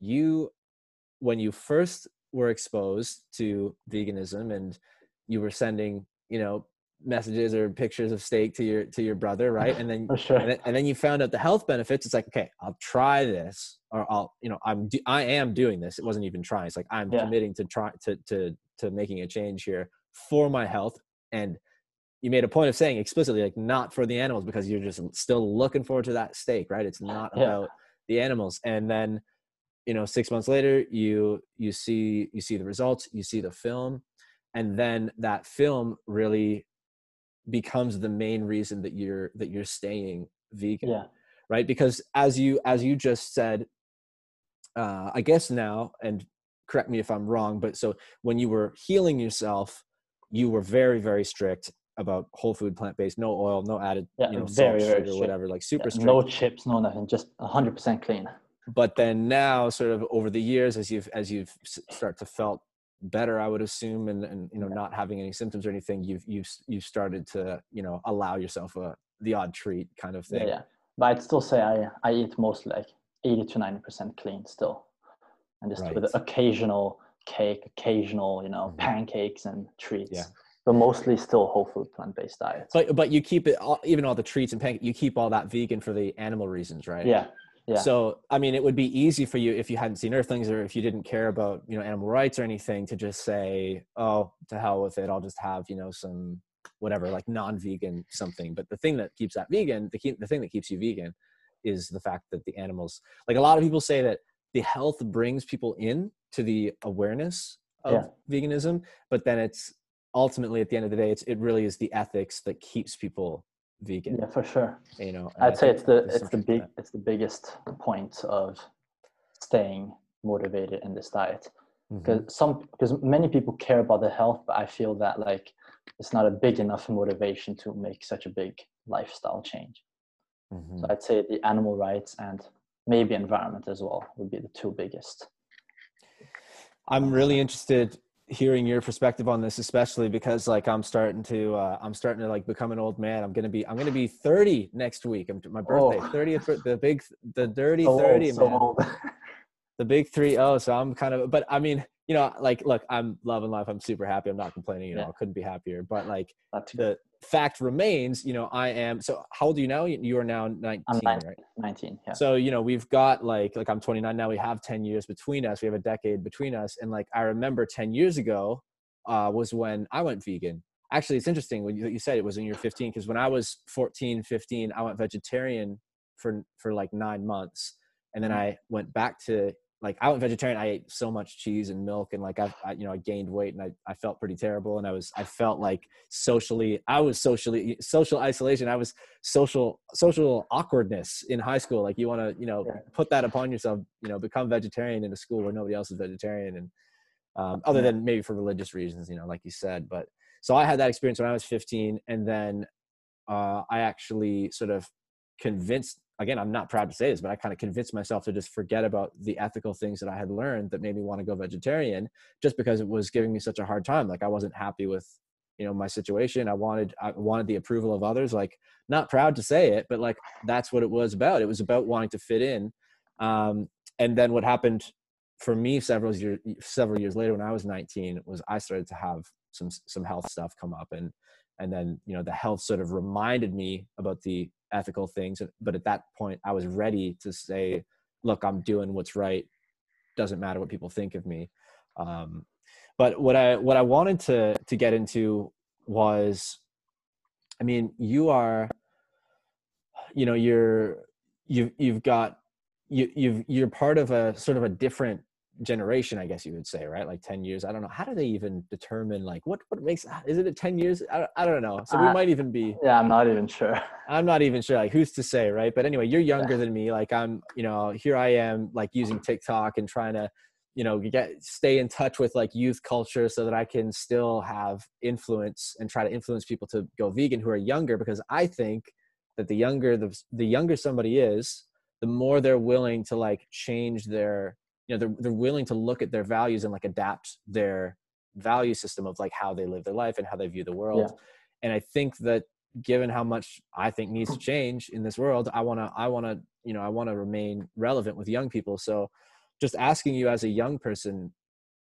you when you first were exposed to veganism and you were sending you know messages or pictures of steak to your to your brother right? And then sure. and then, and then you found out the health benefits it's like okay i'll try this or i'll you know i'm do, i am doing this. It wasn't even trying. It's like i'm Yeah. committing to try to to to making a change here for my health. And you made a point of saying explicitly like not for the animals because you're just still looking forward to that steak right? It's not Yeah. about the animals. And then you know six months later you you see you see the results you see the film and then that film really becomes the main reason that you're that you're staying vegan yeah. right? Because as you as you just said uh i guess now and correct me if i'm wrong but so when you were healing yourself you were very very strict about whole food plant-based no oil no added Yeah, you know very, salt very sugar strict. whatever like super Yeah, strict. no chips no nothing just 100% clean but then now sort of over the years as you've as you've start to felt better i would assume and and you know Yeah. not having any symptoms or anything you've you've you've started to you know allow yourself a the odd treat kind of thing. yeah. But i'd still say i i eat mostly like 80 to 90% clean still. And just with occasional cake occasional you know Mhm. pancakes and treats. Yeah. but mostly still whole food plant-based diets. But but you keep it all, even all the treats and pancakes you keep all that vegan for the animal reasons right? Yeah yeah So, I mean, it would be easy for you if you hadn't seen Earthlings or if you didn't care about, you know, animal rights or anything to just say, oh, to hell with it. I'll just have, you know, some whatever, like non vegan something. But the thing that keeps that vegan, the, keep, the thing that keeps you vegan is the fact that the animals like a lot of people say that the health brings people in to the awareness of Yeah. veganism but then it's ultimately at the end of the day it's it really is the ethics that keeps people vegan Yeah, for sure. you know I'd say it's the it's the big that. it's the biggest point of staying motivated in this diet because some because many people care about their health but i feel that like it's not a big enough motivation to make such a big lifestyle change Mhm. so i'd say the animal rights and maybe environment as well would be the two biggest I'm really interested hearing your perspective on this, especially because like I'm starting to uh, I'm starting to like become an old man. I'm gonna be I'm gonna be 30 next week. I'm my birthday, Oh. 30th, the big the dirty so 30 old, so man, old. the big three oh. So I'm kind of, but I mean, you know, like look, I'm loving life. I'm super happy. I'm not complaining. You know, Yeah. I couldn't be happier. But like the fact remains, you know, I am. So how old are you now? You are now 19, i'm 19, right? 19 yeah So, you know, we've got like like I'm 29 now. We have 10 years between us. We have a decade between us. And like I remember 10 years ago uh, was when I went vegan. Actually, it's interesting when you, you said it was when you were 15 because when I was 14, 15, I went vegetarian for for like nine months, and then Mhm. I went back to like I went vegetarian. I ate so much cheese and milk, and like I, I you know I gained weight, and I I felt pretty terrible, and I was I felt like socially I was socially social isolation. I was social social awkwardness in high school like you want to you know Yeah. put that upon yourself you know become vegetarian in a school where nobody else is vegetarian and um, other than maybe for religious reasons you know like you said but so i had that experience when i was 15 and then uh, i actually sort of convinced again i'm not proud to say this but i kind of convinced myself to just forget about the ethical things that i had learned that made me want to go vegetarian just because it was giving me such a hard time. Like i wasn't happy with you know my situation. I wanted i wanted the approval of others. Like not proud to say it but like that's what it was about. It was about wanting to fit in. Um, and then what happened for me several years several years later when i was 19 was i started to have some some health stuff come up and and then you know the health sort of reminded me about the ethical things but at that point i was ready to say look i'm doing what's right. Doesn't matter what people think of me. Um, but what i what i wanted to to get into was i mean you are you know you're you've you've got you you've you're part of a sort of a different generation i guess you would say right? Like 10 years i don't know how do they even determine like what what makes is it a 10 years? I, I don't know so we Uh, might even be yeah i'm not even sure. I'm not even sure like who's to say right? But anyway you're younger than me like i'm you know here i am like using tiktok and trying to you know get stay in touch with like youth culture so that i can still have influence and try to influence people to go vegan who are younger because i think that the younger the, the younger somebody is the more they're willing to like change their you know they're, they're willing to look at their values and like adapt their value system of like how they live their life and how they view the world. Yeah. and i think that given how much i think needs to change in this world i want to i want to you know i want to remain relevant with young people. So just asking you as a young person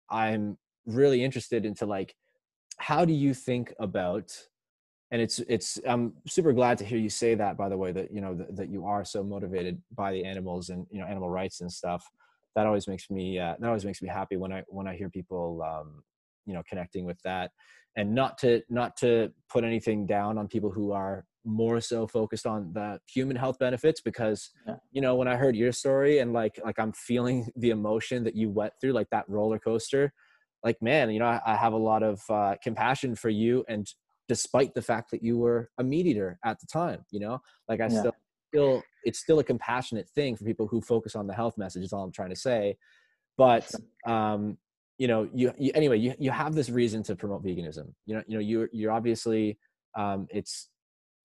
i'm really interested into like how do you think about and it's it's i'm super glad to hear you say that by the way that you know that, that you are so motivated by the animals and you know animal rights and stuff that always makes me uh, that always makes me happy when i when i hear people um you know connecting with that and not to not to put anything down on people who are more so focused on the human health benefits because Yeah. you know when i heard your story and like like i'm feeling the emotion that you went through like that roller coaster like man you know i, I have a lot of uh, compassion for you and despite the fact that you were a meat eater at the time you know like i Yeah. still still it's still a compassionate thing for people who focus on the health message is all i'm trying to say. But um you know you, you anyway you, you have this reason to promote veganism. You know you know you're you're obviously um it's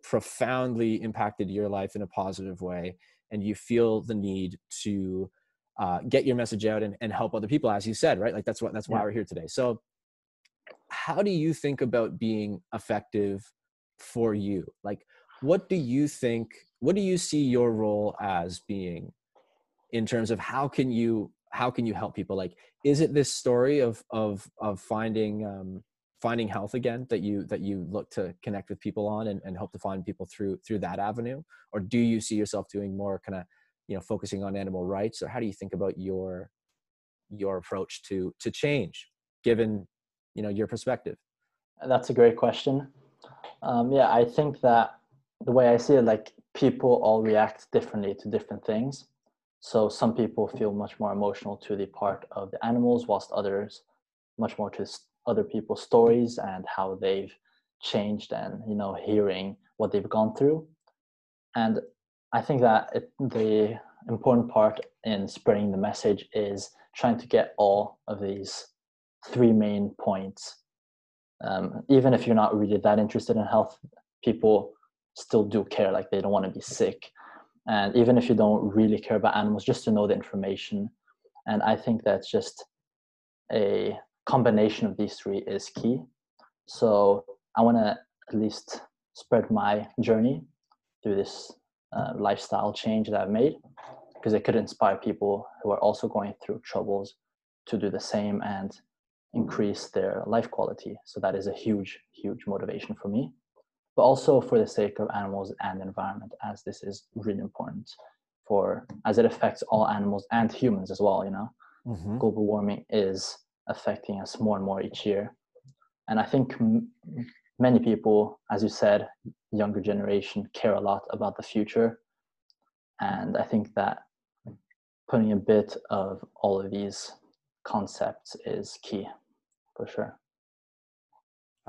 profoundly impacted your life in a positive way and you feel the need to uh, get your message out and, and help other people as you said right? Like that's what that's why Yeah. we're here today. So how do you think about being effective for you? Like what do you think what do you see your role as being in terms of how can you how can you help people? Like is it this story of of of finding um finding health again that you that you look to connect with people on and, and help to find people through through that avenue? Or do you see yourself doing more kind of you know focusing on animal rights? Or how do you think about your your approach to to change given you know your perspective? That's a great question. Um, yeah, I think that the way I see it, like people all react differently to different things. So some people feel much more emotional to the part of the animals, whilst others much more to other people's stories and how they've changed and you know hearing what they've gone through. And I think that it, the important part in spreading the message is trying to get all of these three main points. Um, even if you're not really that interested in health, people still do care. Like they don't want to be sick, and even if you don't really care about animals, just to know the information. And I think that's just a combination of these three is key. So I want to at least spread my journey through this uh, lifestyle change that I've made because it could inspire people who are also going through troubles to do the same and increase their life quality. So that is a huge, huge motivation for me, but also for the sake of animals and environment, as this is really important for as it affects all animals and humans as well. You know, mm-hmm. global warming is affecting us more and more each year, and I think m- many people, as you said, younger generation care a lot about the future, and I think that putting a bit of all of these concepts is key for sure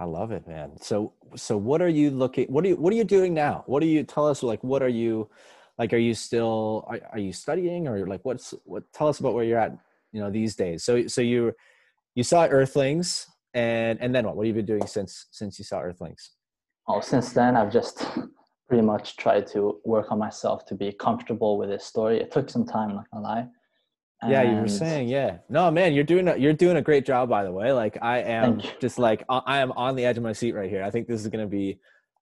i love it man. So so what are you looking what are you what are you doing now? What do you tell us like what are you like are you still are, are you studying or like what's what tell us about where you're at you know these days. So so you you saw earthlings and and then what? What have you been doing since since you saw earthlings? Oh since then i've just pretty much tried to work on myself to be comfortable with this story. It took some time, not gonna lie. Yeah, you were saying, yeah. No, man, you're doing a, you're doing a great job, by the way. Like I am just like I am on the edge of my seat right here. I think this is going to be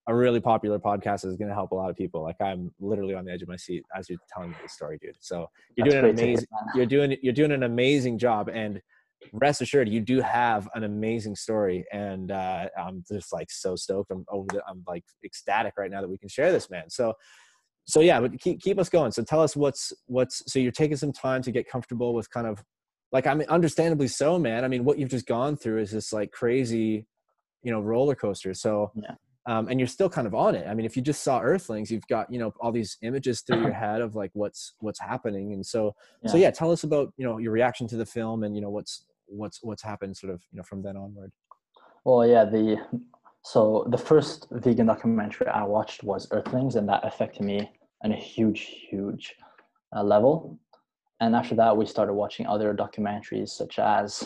a really popular podcast. Is going to help a lot of people. Like I'm literally on the edge of my seat as you're telling me the story, dude. So you're That's doing an amazing. You're doing you're doing an amazing job, and rest assured you do have an amazing story and uh, i'm just like so stoked i'm over the, i'm like ecstatic right now that we can share this man so so yeah but keep, keep us going so tell us what's what's so you're taking some time to get comfortable with kind of like i mean understandably so man i mean what you've just gone through is this like crazy you know roller coaster so yeah. Um, and you're still kind of on it. I mean, if you just saw Earthlings, you've got you know all these images through your head of like what's what's happening, and so yeah. so yeah. Tell us about you know your reaction to the film, and you know what's what's what's happened sort of you know from then onward well yeah the so the first vegan documentary i watched was earthlings and that affected me on a huge huge uh, level. And after that we started watching other documentaries such as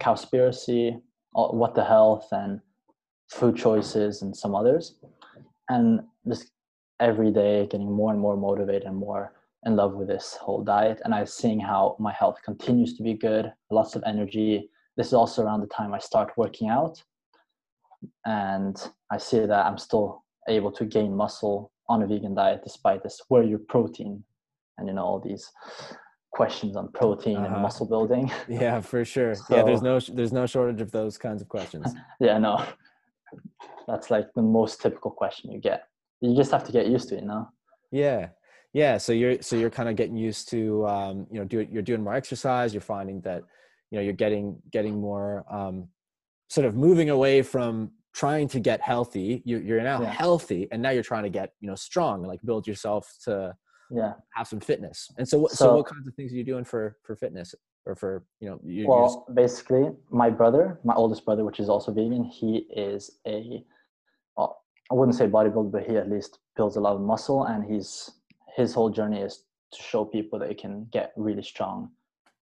cowspiracy what the health and food choices and some others. And just every day getting more and more motivated and more in love with this whole diet. And i'm seeing how my health continues to be good lots of energy. This is also around the time i start working out. And i see that i'm still able to gain muscle on a vegan diet despite this where your protein and you know all these questions on protein uh-huh. and muscle building. Yeah for sure. So, yeah there's no there's no shortage of those kinds of questions. Yeah no. That's like the most typical question you get. You just have to get used to it you know? Yeah. Yeah so you're so you're kind of getting used to um, you know do you're doing more exercise you're finding that you know you're getting getting more um, sort of moving away from trying to get healthy you, you're now yeah. healthy and now you're trying to get you know strong and like build yourself to yeah have some fitness and so, so, so what kinds of things are you doing for for fitness or for you know you, well just... basically my brother my oldest brother which is also vegan he is a well, i wouldn't say bodybuilder but he at least builds a lot of muscle and he's his whole journey is to show people that you can get really strong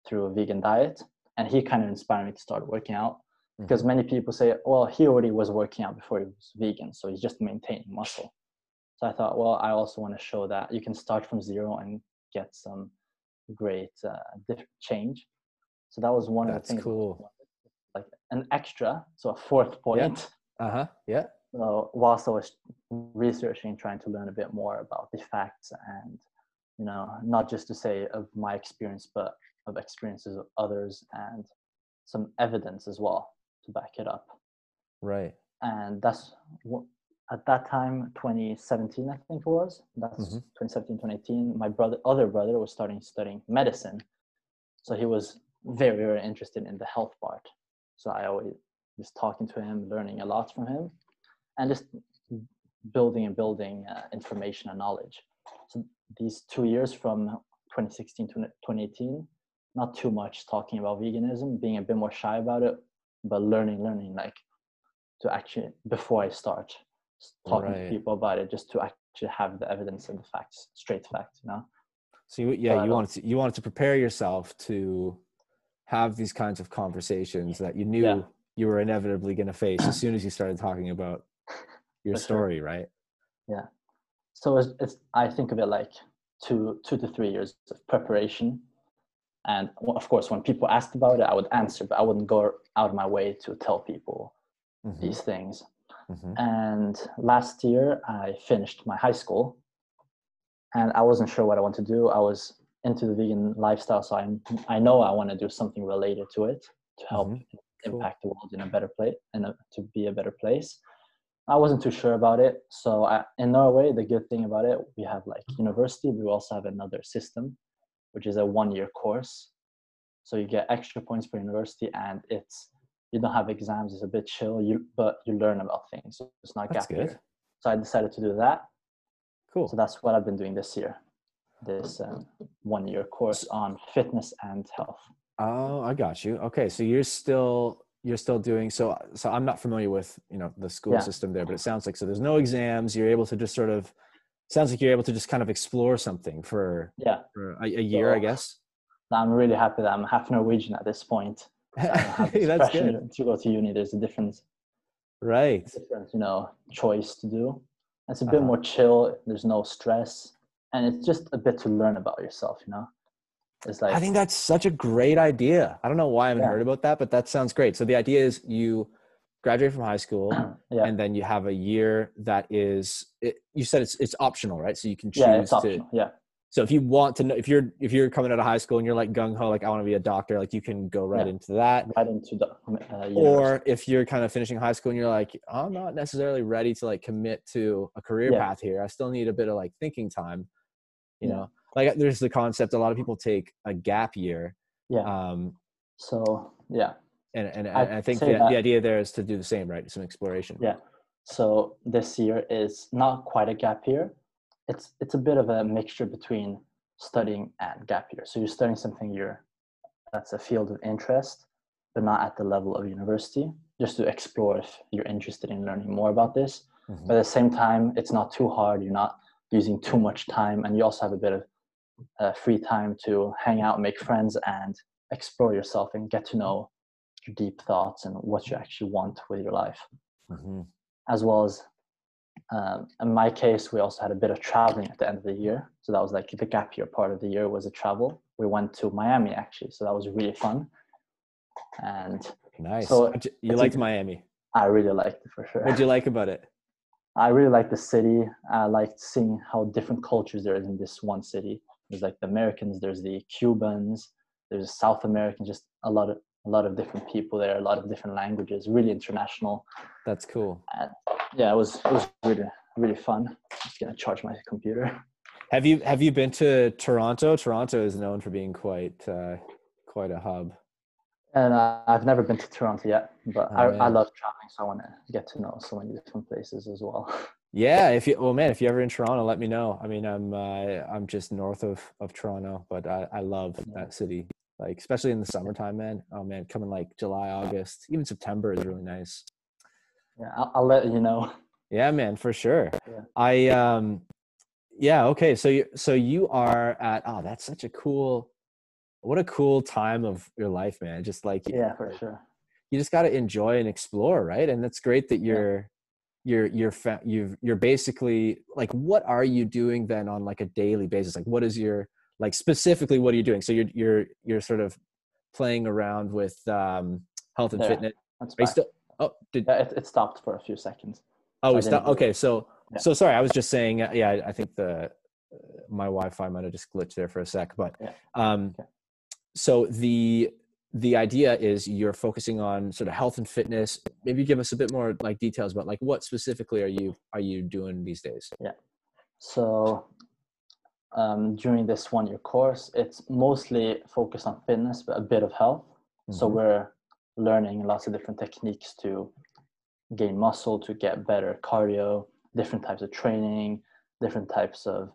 through a vegan diet and he kind of inspired me to start working out. Because many people say well he already was working out before he was vegan so he's just maintaining muscle. So i thought well i also want to show that you can start from zero and get some great uh, change. So that was one That's of the things cool. Like an extra so a fourth point. Yeah. uh-huh. Yeah. So whilst I was researching, trying to learn a bit more about the facts and, you know, not just to say of my experience, but of experiences of others and some evidence as well to back it up. Right. And that's what, at that time, 2017, I think it was. That's mm-hmm. 2017, 2018. My brother, other brother, was starting studying medicine, so he was very, very interested in the health part. So I always was talking to him, learning a lot from him and just building and building uh, information and knowledge. So these two years from 2016 to 2018, not too much talking about veganism, being a bit more shy about it, but learning, learning, like to actually before I start talking Right. to people about it, just to actually have the evidence and the facts, straight facts, you know. So you, yeah, But, you uh, wanted to, you wanted to prepare yourself to have these kinds of conversations that you knew Yeah. you were inevitably going to face as soon as you started talking about your For sure. story, right? Yeah. So it's, it's i think of it like two two to three years of preparation and of course when people asked about it i would answer but i wouldn't go out of my way to tell people Mhm, these things mhm. and last year i finished my high school and i wasn't sure what i want to do i was into the vegan lifestyle so i, I know i want to do something related to it to help Mhm. Cool. impact the world in a better place and to be a better place i wasn't too sure about it so I, in norway the good thing about it we have like university we also have another system which is a one year course so you get extra points for university and it's you don't have exams it's a bit chill you but you learn about things so it's not That's good. so i decided to do that Cool. so that's what i've been doing this year this um, one year course on fitness and health Oh, I got you. Okay, so you're still you're still doing so. So I'm not familiar with you know the school Yeah. system there, but it sounds like so. There's no exams. You're able to just sort of sounds like you're able to just kind of explore something for, yeah for a, a year, I guess. i'm really happy that i'm half norwegian at this point so I don't have this That's good. to go to uni there's a different Right. A different you know choice to do it's a bit Uh-huh. more chill there's no stress and it's just a bit to learn about yourself you know it's like I think that's such a great idea. I don't know why I haven't Yeah. heard about that, but that sounds great. So the idea is you graduate from high school yeah and then you have a year that is it, you said it's it's optional, right? So you can choose yeah it's to optional yeah so if you want to know if you're if you're coming out of high school and you're like gung ho like I want to be a doctor, like you can go right Yeah. into that. right into the uh. Or if you're kind of finishing high school and you're like, I'm not necessarily ready to like commit to a career path here. I still need a bit of like thinking time. You know, like there's the concept a lot of people take a gap year. Yeah. Um, so yeah and and, I'd I think the, that- the idea there is to do the same, right? Some exploration. Yeah. so this year is not quite a gap year it's it's a bit of a mixture between studying and gap year so you're studying something you're that's a field of interest but not at the level of university just to explore if you're interested in learning more about this Mhm. but at the same time it's not too hard you're not using too much time and you also have a bit of uh, free time to hang out make friends and explore yourself and get to know your deep thoughts and what you actually want with your life Mhm. as well as um, in my case we also had a bit of traveling at the end of the year so that was like the gap year part of the year was a travel we went to miami actually so that was really fun and Nice. So you liked Miami. i really liked it for sure What'd you like about it? I really like the city. I liked seeing how different cultures there is in this one city. There's like the Americans, there's the Cubans, there's South Americans, just a lot of a lot of different people there, a lot of different languages, really international. That's cool. Yeah, it was it was really really fun. I'm Just gonna charge my computer. Have you have you been to Toronto? Toronto is known for being quite uh, quite a hub. And uh, I've never been to Toronto yet, but Oh, I, I love traveling, so I want to get to know so many different places as well. Yeah, if you well man, if you're ever in Toronto, let me know. I mean, I'm uh, I'm just north of of Toronto, but I I love that city. Like especially in the summertime, man. Oh man, coming like July, August, even September is really nice. yeah, I'll, I'll let you know. Yeah, man, for sure. Yeah. I um yeah, okay. So you so you are at oh, that's such a cool what a cool time of your life, man. Just like Yeah, for sure. you just got to enjoy and explore, right? And that's great that you're you're you're fa- you've you're basically like what are you doing then on like a daily basis? Like what is your like specifically what are you doing? So you're you're you're sort of playing around with um health and There. fitness. That's Are still Oh, did Yeah, it, it stopped for a few seconds. Oh, I it's didn't not do it. okay. So, Yeah. so sorry. I was just saying. uh, Yeah, I- I think the uh, my Wi-Fi might have just glitched there for a sec. But Yeah. um, Okay. so the the idea is you're focusing on sort of health and fitness. Maybe give us a bit more like details about like what specifically are you are you doing these days? Yeah. So um, during this one year course, it's mostly focused on fitness, but a bit of health. So Mhm. we're learning lots of different techniques to gain muscle, to get better cardio, different types of training, different types of,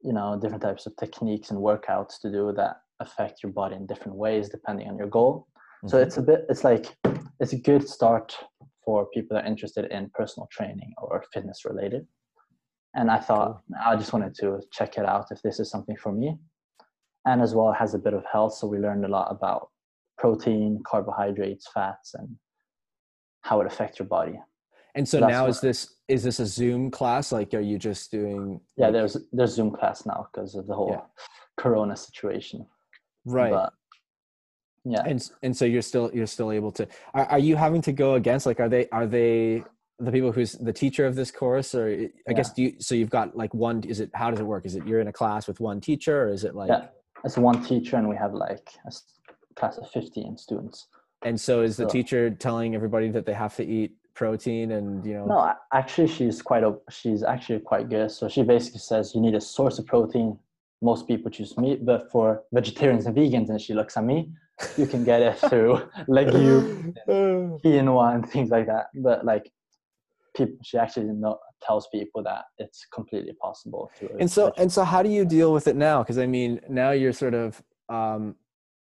you know, different types of techniques and workouts to do that affect your body in different ways depending on your goal. Mm-hmm. So it's a bit, it's like, it's a good start for people that are interested in personal training or fitness related. And I thought cool. I just wanted to check it out if this is something for me. And as well, it has a bit of health. So we learned a lot about protein, carbohydrates, fats, and how it affects your body. And so, so now is this is this a Zoom class? Like, are you just doing? Yeah, there's there's Zoom class now because of the whole yeah. Corona situation. Right. But, yeah. And and so you're still you're still able to. Are, are you having to go against? Like, are they are they the people who's the teacher of this course, or eh, I yeah. guess do you? So you've got like one. Is it how does it work? Is it you're in a class with one teacher, or is it like? Yeah, it's one teacher, and we have like a class of fifteen students. And so is the so, teacher telling everybody that they have to eat protein and you know no actually she's quite a she's actually quite good so she basically says you need a source of protein most people choose meat but for vegetarians and vegans and she looks at me you can get it through legume uh. quinoa and things like that but like people she actually know, tells people that it's completely possible to and so and so how do you deal with it now? Because i mean now you're sort of um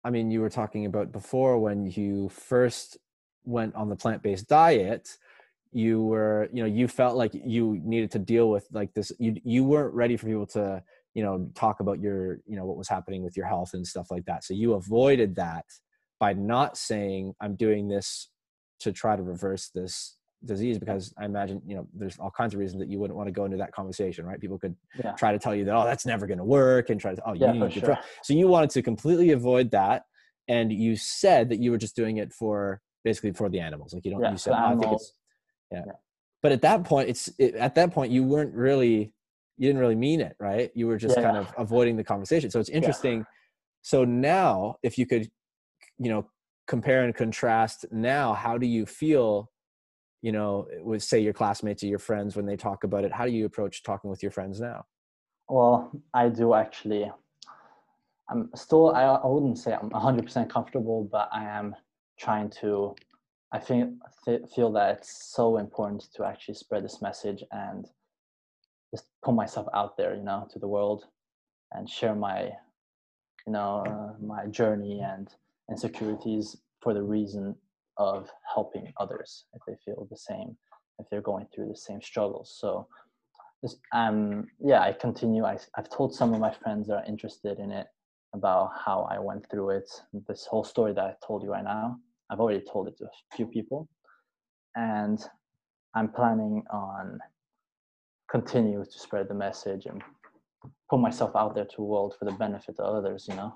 i mean you were talking about before when you first went on the plant-based diet you were you know you felt like you needed to deal with like this you you weren't ready for people to you know talk about your you know what was happening with your health and stuff like that. So you avoided that by not saying i'm doing this to try to reverse this disease because i imagine you know there's all kinds of reasons that you wouldn't want to go into that conversation right people could yeah. try to tell you that oh that's never going to work and try to oh you yeah, need to sure. so you wanted to completely avoid that and you said that you were just doing it for basically for the animals. Like you don't, yeah, you said, oh, I think it's, yeah. yeah. But at that point, it's it, at that point you weren't really, you didn't really mean it, right? You were just kind of avoiding the conversation. So it's interesting. So now, if you could, you know, compare and contrast now, how do you feel? You know, with say your classmates or your friends when they talk about it, how do you approach talking with your friends now? Well, I do actually. I'm still. I, I wouldn't say I'm 100% comfortable, but I am trying to i think th- feel that it's so important to actually spread this message and just put myself out there you know to the world and share my you know uh, my journey and insecurities for the reason of helping others if they feel the same if they're going through the same struggles so um yeah i continue I, i've told some of my friends that are interested in it about how I went through it. This whole story that I told you right now, I've already told it to a few people, and I'm planning on continue to spread the message and put myself out there to the world for the benefit of others. You know.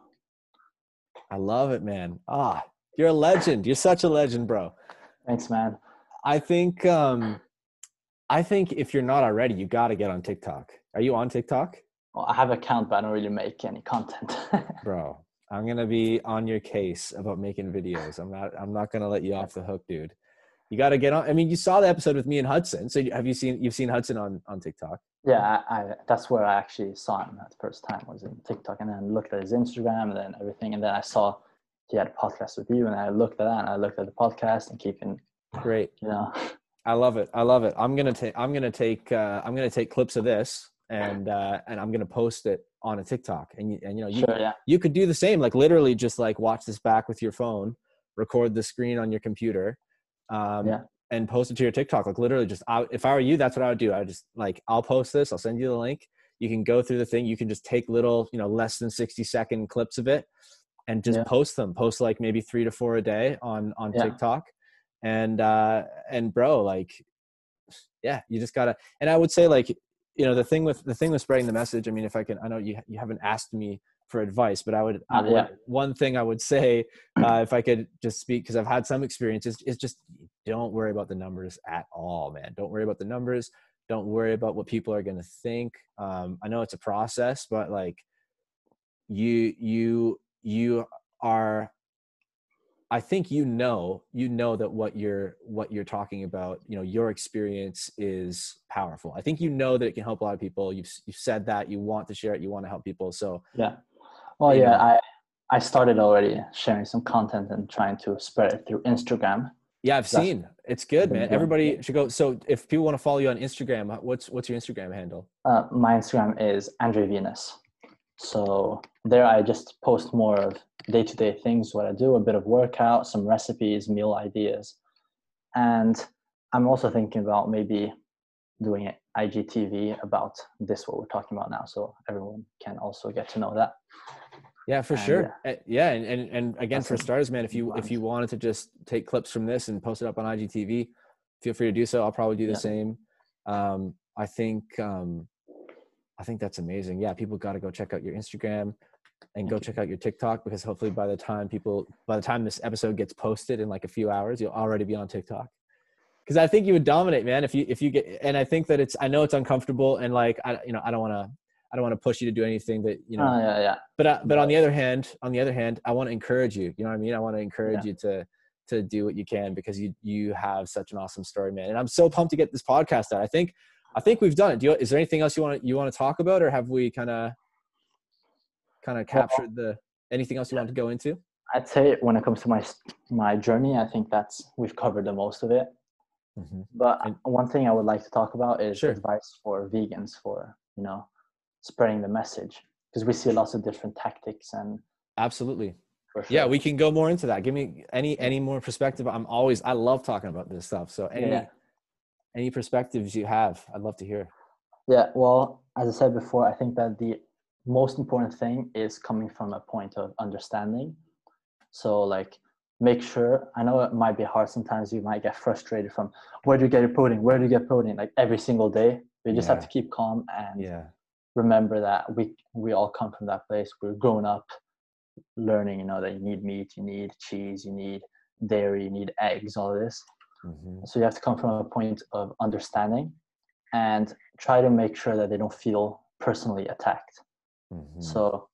I love it, man. Ah, you're a legend. You're such a legend, bro. Thanks, man. I think um I think if you're not already, you got to get on TikTok. Are you on TikTok? well, I have an account, but I don't really make any content. Bro, I'm gonna be on your case about making videos. I'm not. I'm not gonna let you off the hook, dude. You got to get on. I mean, you saw the episode with me and Hudson. So have you seen? You've seen Hudson on on TikTok? Yeah, I, I that's where I actually saw him the first time was in TikTok, and then looked at his Instagram and then everything, and then I saw he had a podcast with you, and I looked at that, and I looked at the podcast and keeping great. You know, I love it. I love it. I'm gonna take. I'm gonna take. Uh, I'm gonna take clips of this and uh, and I'm gonna post it on a TikTok. And you, and you know you sure, yeah. you could do the same, like literally just like watch this back with your phone, record the screen on your computer, um, yeah. and post it to your TikTok. Like literally, just I, if I were you, that's what I would do. I would just like I'll post this. I'll send you the link. You can go through the thing. You can just take little, you know, less than sixty second clips of it, and just yeah. post them. Post like maybe three to four a day on on yeah. TikTok, and uh, and bro, like yeah, you just gotta. And I would say like you know the thing with the thing with spreading the message i mean if i can i know you you haven't asked me for advice but i would, I would yeah. one thing i would say uh, if i could just speak because i've had some experiences is just don't worry about the numbers at all man don't worry about the numbers don't worry about what people are going to think um, i know it's a process but like you you you are I think you know you know that what you're what you're talking about, you know, your experience is powerful. I think you know that it can help a lot of people. You've you've said that you want to share it, you want to help people. So yeah, well, yeah, know. I I started already sharing some content and trying to spread it through Instagram. Yeah, I've That's, seen It's good, man. Everybody should go. So if people want to follow you on Instagram, what's what's your Instagram handle? Uh, my Instagram is Andre Venus. So there I just post more of day to day things, what I do, a bit of workout, some recipes, meal ideas. And I'm also thinking about maybe doing an IGTV about this, what we're talking about now. So everyone can also get to know that. Yeah, for And, sure. Uh, Yeah, and, and and again for starters, man, if you if you wanted to just take clips from this and post it up on IGTV, feel free to do so. I'll probably do the Yeah. same. Um, I think um, I think that's amazing. Yeah, people got to go check out your Instagram and go you. check out your TikTok because hopefully by the time people by the time this episode gets posted in like a few hours, you'll already be on TikTok. Because I think you would dominate, man. If you if you get and I think that it's I know it's uncomfortable and like I you know I don't want to I don't want to push you to do anything that you know Oh, yeah, yeah. but uh, but on the other hand on the other hand i want to encourage you you know what i mean i want to encourage Yeah. you to to do what you can because you you have such an awesome story man and i'm so pumped to get this podcast out i think i think we've done it do you, is there anything else you want to you want to talk about or have we kind of kind of captured the anything else you want to go into I'd say when it comes to my my journey, I think that's we've covered the most of it. Mm-hmm. But And- one thing I would like to talk about is Sure. advice for vegans for you know spreading the message because we see lots of different tactics and absolutely sure. yeah we can go more into that give me any any more perspective i'm always i love talking about this stuff so any Yeah. Any perspectives you have i'd love to hear Yeah, well, as I said before, I think that the most important thing is coming from a point of understanding. So, like, make sure, I know it might be hard sometimes, you might get frustrated from where do you get your protein? Where do you get protein? Like, every single day. You just have to keep calm and yeah remember that we we all come from that place. We're grown up learning, you know, that you need meat, you need cheese, you need dairy, you need eggs, all this. Mhm. So you have to come from a point of understanding and try to make sure that they don't feel personally attacked. Mhm. So,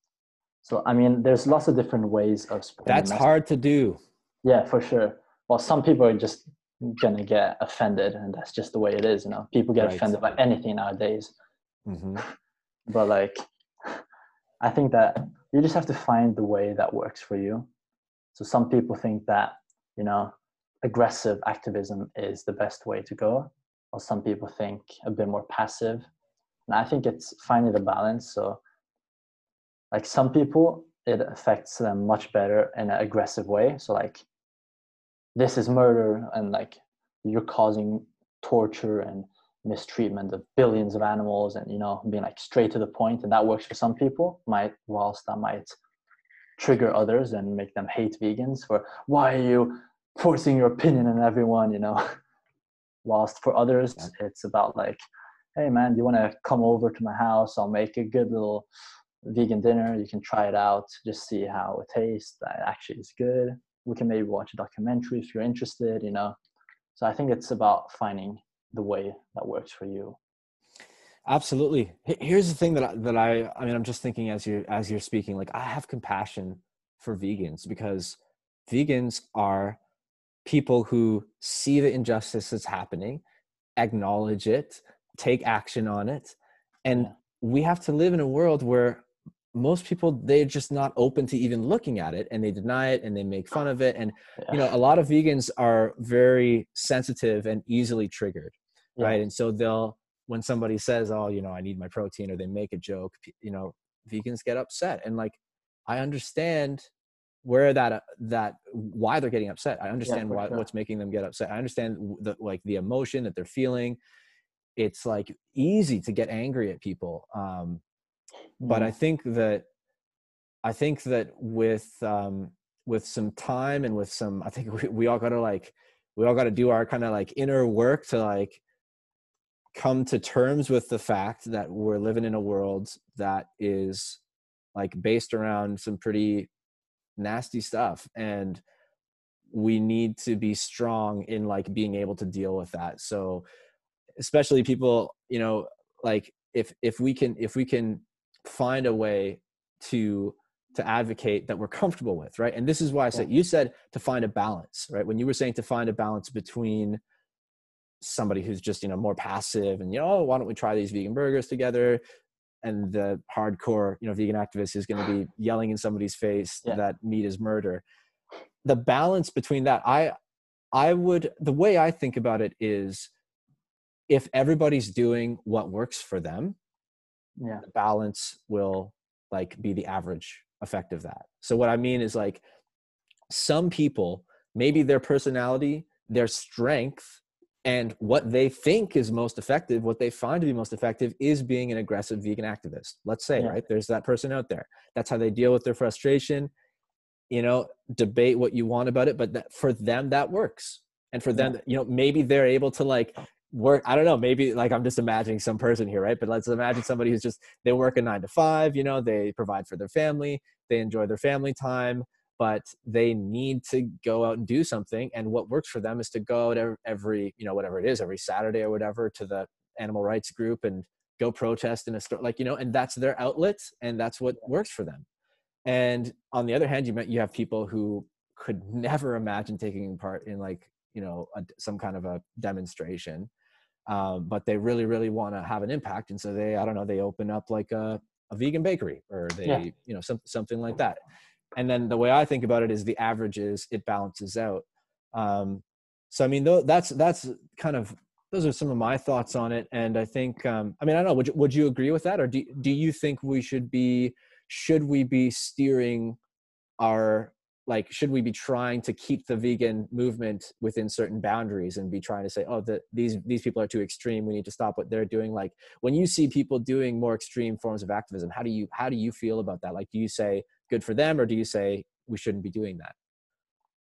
so I mean, there's lots of different ways of that's hard to do Yeah, for sure. Well, some people are just gonna get offended, and that's just the way it is. You know, people get Right. offended by anything nowadays. hmm But like, I think that you just have to find the way that works for you. So some people think that you know aggressive activism is the best way to go, or some people think a bit more passive. And I think it's finding the balance. So, like some people, it affects them much better in an aggressive way. So like, this is murder, and like you're causing torture and mistreatment of billions of animals and you know being like straight to the point and that works for some people might whilst that might trigger others and make them hate vegans for why are you forcing your opinion on everyone you know. Whilst for others it's about like hey man do you want to come over to my house? I'll make a good little vegan dinner. You can try it out. Just see how it tastes. That actually is good. We can maybe watch a documentary if you're interested you know. So i think it's about finding the way that works for you. Absolutely. Here's the thing that I, that I I mean I'm just thinking as you as you're speaking like I have compassion for vegans because vegans are people who see the injustice that's happening acknowledge it take action on it. And we have to live in a world where most people they're just not open to even looking at it and they deny it and they make fun of it. And you know a lot of vegans are very sensitive and easily triggered Yeah. right? And so they'll when somebody says oh you know i need my protein or they make a joke you know vegans get upset. And like i understand where that uh, that why they're getting upset. I understand for why sure. what's making them get upset. I understand the like the emotion that they're feeling. It's like easy to get angry at people um but i Mm, think that i think that with um with some time and with some i think we, we all gotta like we all gotta do our kind of like inner work to like come to terms with the fact that we're living in a world that is like based around some pretty nasty stuff and we need to be strong in like being able to deal with that. So especially people you know like if if we can if we can find a way to to advocate that we're comfortable with right? And this is why i said you said to find a balance right? When you were saying to find a balance between somebody who's just you know more passive and you know oh, why don't we try these vegan burgers together and the hardcore you know vegan activist is going to be yelling in somebody's face Yeah. that meat is murder the balance between that i I would the way I think about it is if everybody's doing what works for them, yeah the balance will like be the average effect of that. So what I mean is like some people maybe their personality, their strength and what they think is most effective, what they find to be most effective is being an aggressive vegan activist. Let's say, Yeah. right? There's that person out there. That's how they deal with their frustration. You know, debate what you want about it, but that, for them that works. And for them, you know, maybe they're able to like work. I don't know. Maybe like I'm just imagining some person here, right? But let's imagine somebody who's just they work a nine to five. You know, they provide for their family, they enjoy their family time, but they need to go out and do something. And what works for them is to go out every, you know, whatever it is, every Saturday or whatever to the animal rights group and go protest in a store, like you know, and that's their outlet, and that's what works for them. And on the other hand, you met you have people who could never imagine taking part in like you know a, some kind of a demonstration, um, but they really really want to have an impact, and so they I don't know they open up like a, a vegan bakery or they Yeah. you know some, something like that. And then the way I think about it is the averages it balances out. Um, so I mean though that's that's kind of those are some of my thoughts on it, and I think um, I mean I don't know would you, would you agree with that? Or do do you think we should be should we be steering our like should we be trying to keep the vegan movement within certain boundaries and be trying to say oh that these these people are too extreme. We need to stop what they're doing. Like when you see people doing more extreme forms of activism how do you how do you feel about that? Like do you say good for them or do you say we shouldn't be doing that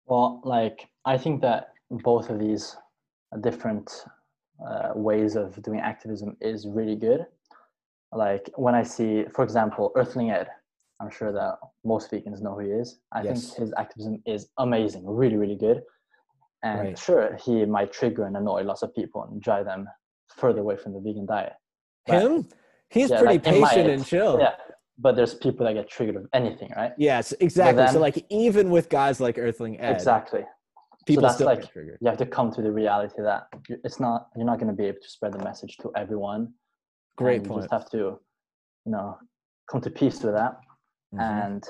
Well, like I think that both of these different uh, ways of doing activism is really good. Like when I see, for example, Earthling Ed, I'm sure that most vegans know who he is. I Yes. think his activism is amazing, really, really good. And Right. sure, he might trigger and annoy lots of people and drive them further away from the vegan diet. But- him he's yeah, pretty like, patient and chill Yeah, but there's people that get triggered of anything, right? yes exactly. So like even with guys like earthling ed Exactly. people that's still like- get triggered. you have to come to the reality that it's not you're not going to be able to spread the message to everyone. Great and you just have to you know come to peace with that. Mhm. and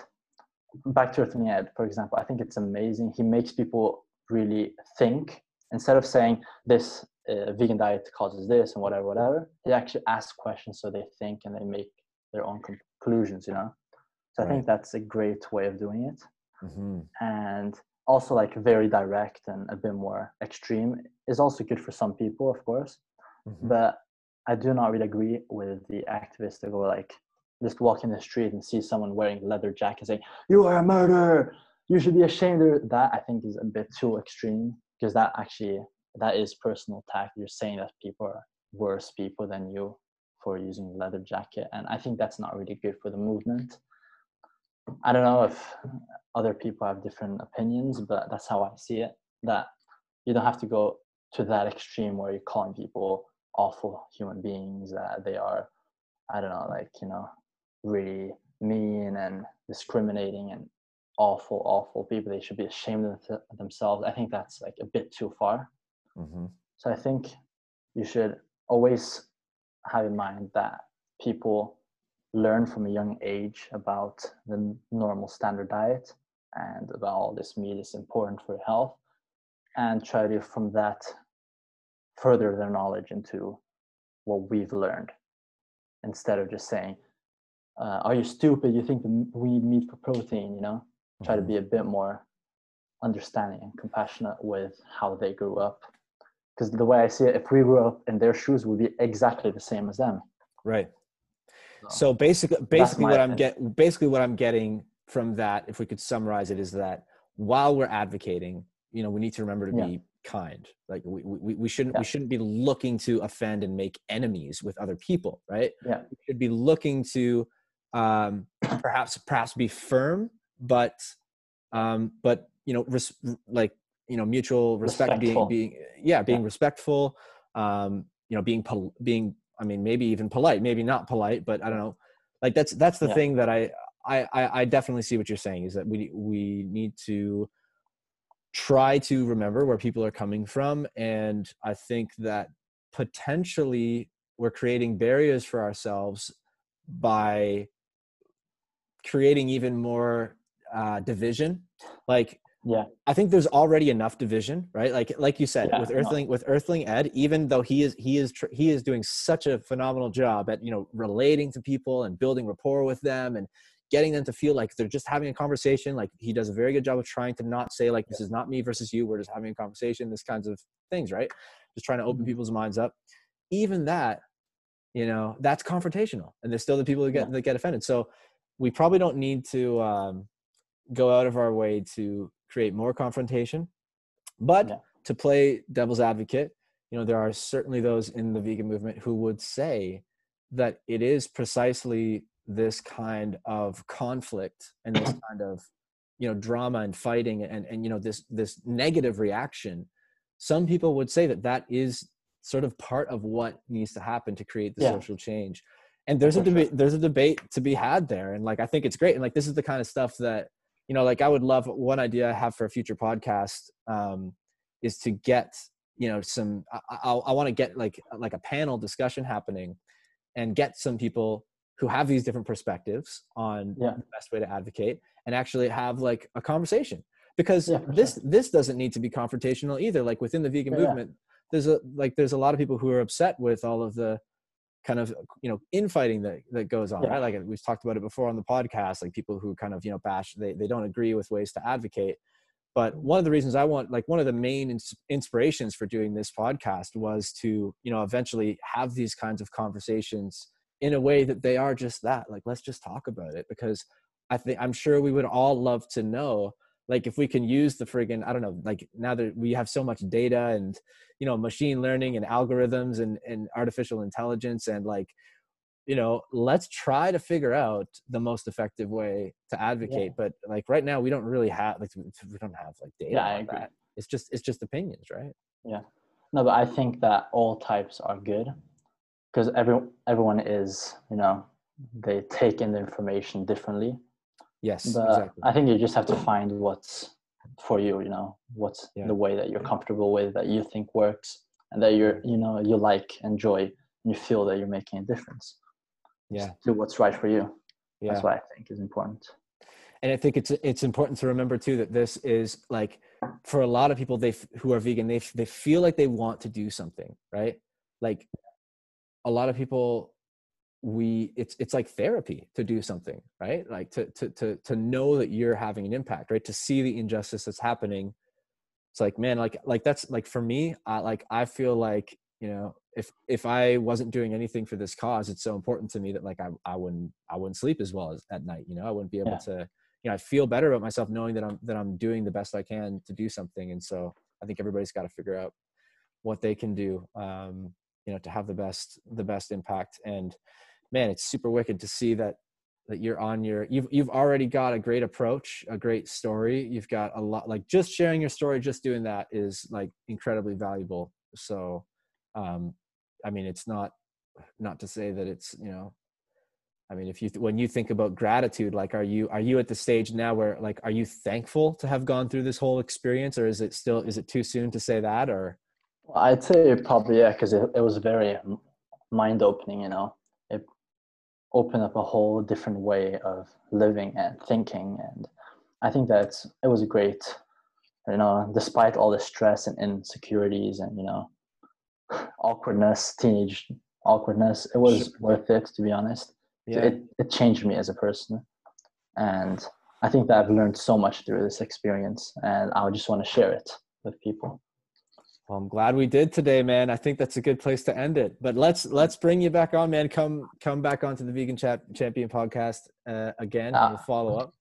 back to Earthling Ed, for example i think it's amazing. He makes people really think. Instead of saying this uh, vegan diet causes this and whatever whatever he actually asks questions so they think and they make their own conclusions you know? So i think that's a great way of doing it. Mhm. and also like very direct and a bit more extreme is also good for some people of course. Mhm. but i do not really agree with the activists that go like just walk in the street and see someone wearing a leather jacket saying you are a murderer! You should be ashamed of that i think is a bit too extreme because that actually that is personal attack. You're saying that people are worse people than you for using leather jacket and i think that's not really good for the movement. I don't know if other people have different opinions but that's how i see it that you don't have to go to that extreme where you're calling people awful human beings that they are i don't know like you know really mean and discriminating and awful awful people. They should be ashamed of th- themselves. I think that's like a bit too far. Mhm. so i think you should always have in mind that people learn from a young age about the normal standard diet and about all this meat is important for health and try to from that further their knowledge into what we've learned. Instead of just saying uh, are you stupid? You think we need meat for protein you know? Try to Mhm. be a bit more understanding and compassionate with how they grew up because the way i see it if we grew up in their shoes we'd be exactly the same as them right So, So basically, basically what I'm opinion. get basically what I'm getting from that, if we could summarize it, is that while we're advocating, you know, we need to remember to Yeah. be kind. Like we, we, we shouldn't Yeah. we shouldn't be looking to offend and make enemies with other people, right? Yeah. We should be looking to um, perhaps perhaps be firm, but um, but you know, res- like you know, mutual respect, being Respectful. being yeah, being respectful. Um, you know, being pol- being I mean, maybe even polite, maybe not polite, but I don't know. Like that's that's the Yeah. thing that I, I I I definitely see what you're saying is that we we need to try to remember where people are coming from, and I think that potentially we're creating barriers for ourselves by creating even more uh, division. Like yeah I think there's already enough division, right? Like like you said Yeah, with no. Earthling with Earthling Ed, even though he is he is tr- he is doing such a phenomenal job at you know relating to people and building rapport with them and getting them to feel like they're just having a conversation. Like he does a very good job of trying to not say like this is not me versus you. We're just having a conversation. This kinds of things, right? Just trying to open Mhm. people's minds up. Even that, you know, that's confrontational, and there's still the people that get Yeah. that get offended. So we probably don't need to. Um, go out of our way to create more confrontation. But Yeah. to play devil's advocate, you know, there are certainly those in the vegan movement who would say that it is precisely this kind of conflict and this kind of you know drama and fighting and and you know this this negative reaction some people would say that that is sort of part of what needs to happen to create the Yeah. social change and there's a For sure. debate there's a debate to be had there and like i think it's great and like this is the kind of stuff that you know like i would love one idea i have for a future podcast um is to get you know some i i, I want to get like like a panel discussion happening and get some people who have these different perspectives on Yeah. the best way to advocate and actually have like a conversation because Yeah, this this doesn't need to be confrontational either like within the vegan yeah. movement there's a like there's a lot of people who are upset with all of the kind of you know infighting that that goes on Yeah. right? Like we've talked about it before on the podcast like people who kind of you know bash they, they don't agree with ways to advocate. But one of the reasons i want like one of the main ins- inspirations for doing this podcast was to you know eventually have these kinds of conversations in a way that they are just that like let's just talk about it. Because i think i'm sure we would all love to know like if we can use the friggin i don't know like now that we have so much data and you know machine learning and algorithms and, and artificial intelligence and like you know let's try to figure out the most effective way to advocate. But like right now we don't really have like we don't have like data Yeah, I on agree. that. It's just it's just opinions right? Yeah. No but i think that all types are good because every, everyone is you know they take in the information differently yes but exactly. I think you just have to find what's for you you know what's Yeah. the way that you're comfortable with that you think works and that you're you know you like enjoy and you feel that you're making a difference yeah. Just do what's right for you. Yeah. that's what i think is important. And I think it's it's important to remember too that this is like for a lot of people they who are vegan they they feel like they want to do something right? Like a lot of people we it's it's like therapy to do something right? Like to to to to know that you're having an impact right? To see the injustice that's happening. It's like man like like that's like for me I like I feel like you know if if I wasn't doing anything for this cause it's so important to me that like I I wouldn't I wouldn't sleep as well as at night you know? I wouldn't be able Yeah. to you know I feel better about myself knowing that I'm that I'm doing the best I can to do something. And so I think everybody's got to figure out what they can do. Um you know to have the best the best impact. And man it's super wicked to see that that you're on your you've you've already got a great approach a great story. You've got a lot like just sharing your story just doing that is like incredibly valuable. So um i mean it's not not to say that it's you know i mean if you when you think about gratitude like are you are you at the stage now where like are you thankful to have gone through this whole experience? Or is it still is it too soon to say that? Or Well, I'd say probably yeah, because it, it was very mind opening. You know, it opened up a whole different way of living and thinking, and I think that it was great. You know, despite all the stress and insecurities and you know awkwardness, teenage awkwardness, it was worth it. To be honest, yeah it it changed me as a person, and I think that I've learned so much through this experience, and I just want to share it with people. Well, I'm glad we did today, man. I think that's a good place to end it. But let's let's bring you back on, man. Come come back onto the Vegan Chap Champion podcast uh, again. and we'll Ah. follow up.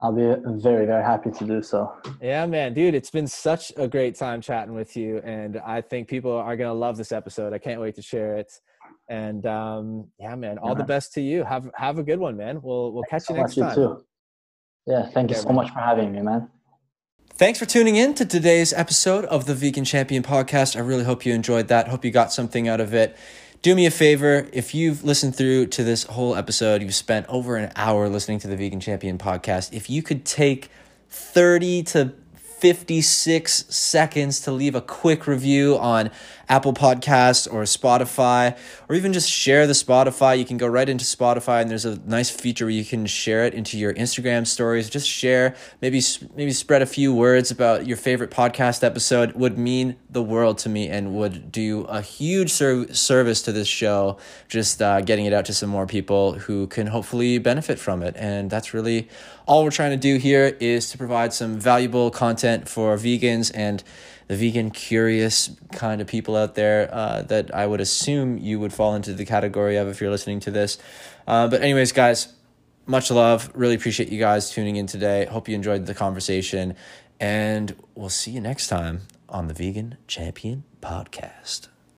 I'll be very very happy to do so. Yeah, man, dude, it's been such a great time chatting with you, and I think people are gonna love this episode. I can't wait to share it. And um, yeah, man, all Yeah, the man. best to you. Have have a good one, man. We'll we'll catch you so next much, time. too. Yeah, thank you so much for having me, man. Thanks for tuning in to today's episode of the Vegan Champion podcast. I really hope you enjoyed that. Hope you got something out of it. Do me a favor if you've listened through to this whole episode, you've spent over an hour listening to the Vegan Champion podcast. If you could take 30 to 56 seconds to leave a quick review on Apple Podcasts or Spotify, or even just share the Spotify. You can go right into Spotify, and there's a nice feature where you can share it into your Instagram stories. Just share, maybe maybe spread a few words about your favorite podcast episode. Would mean the world to me, and would do a huge serv- service to this show. Just uh, getting it out to some more people who can hopefully benefit from it, and that's really all we're trying to do here is to provide some valuable content for vegans and the vegan curious kind of people out there uh, that I would assume you would fall into the category of if you're listening to this. Uh, but, anyways, guys, much love. Really appreciate you guys tuning in today. Hope you enjoyed the conversation. And we'll see you next time on the Vegan Champion Podcast.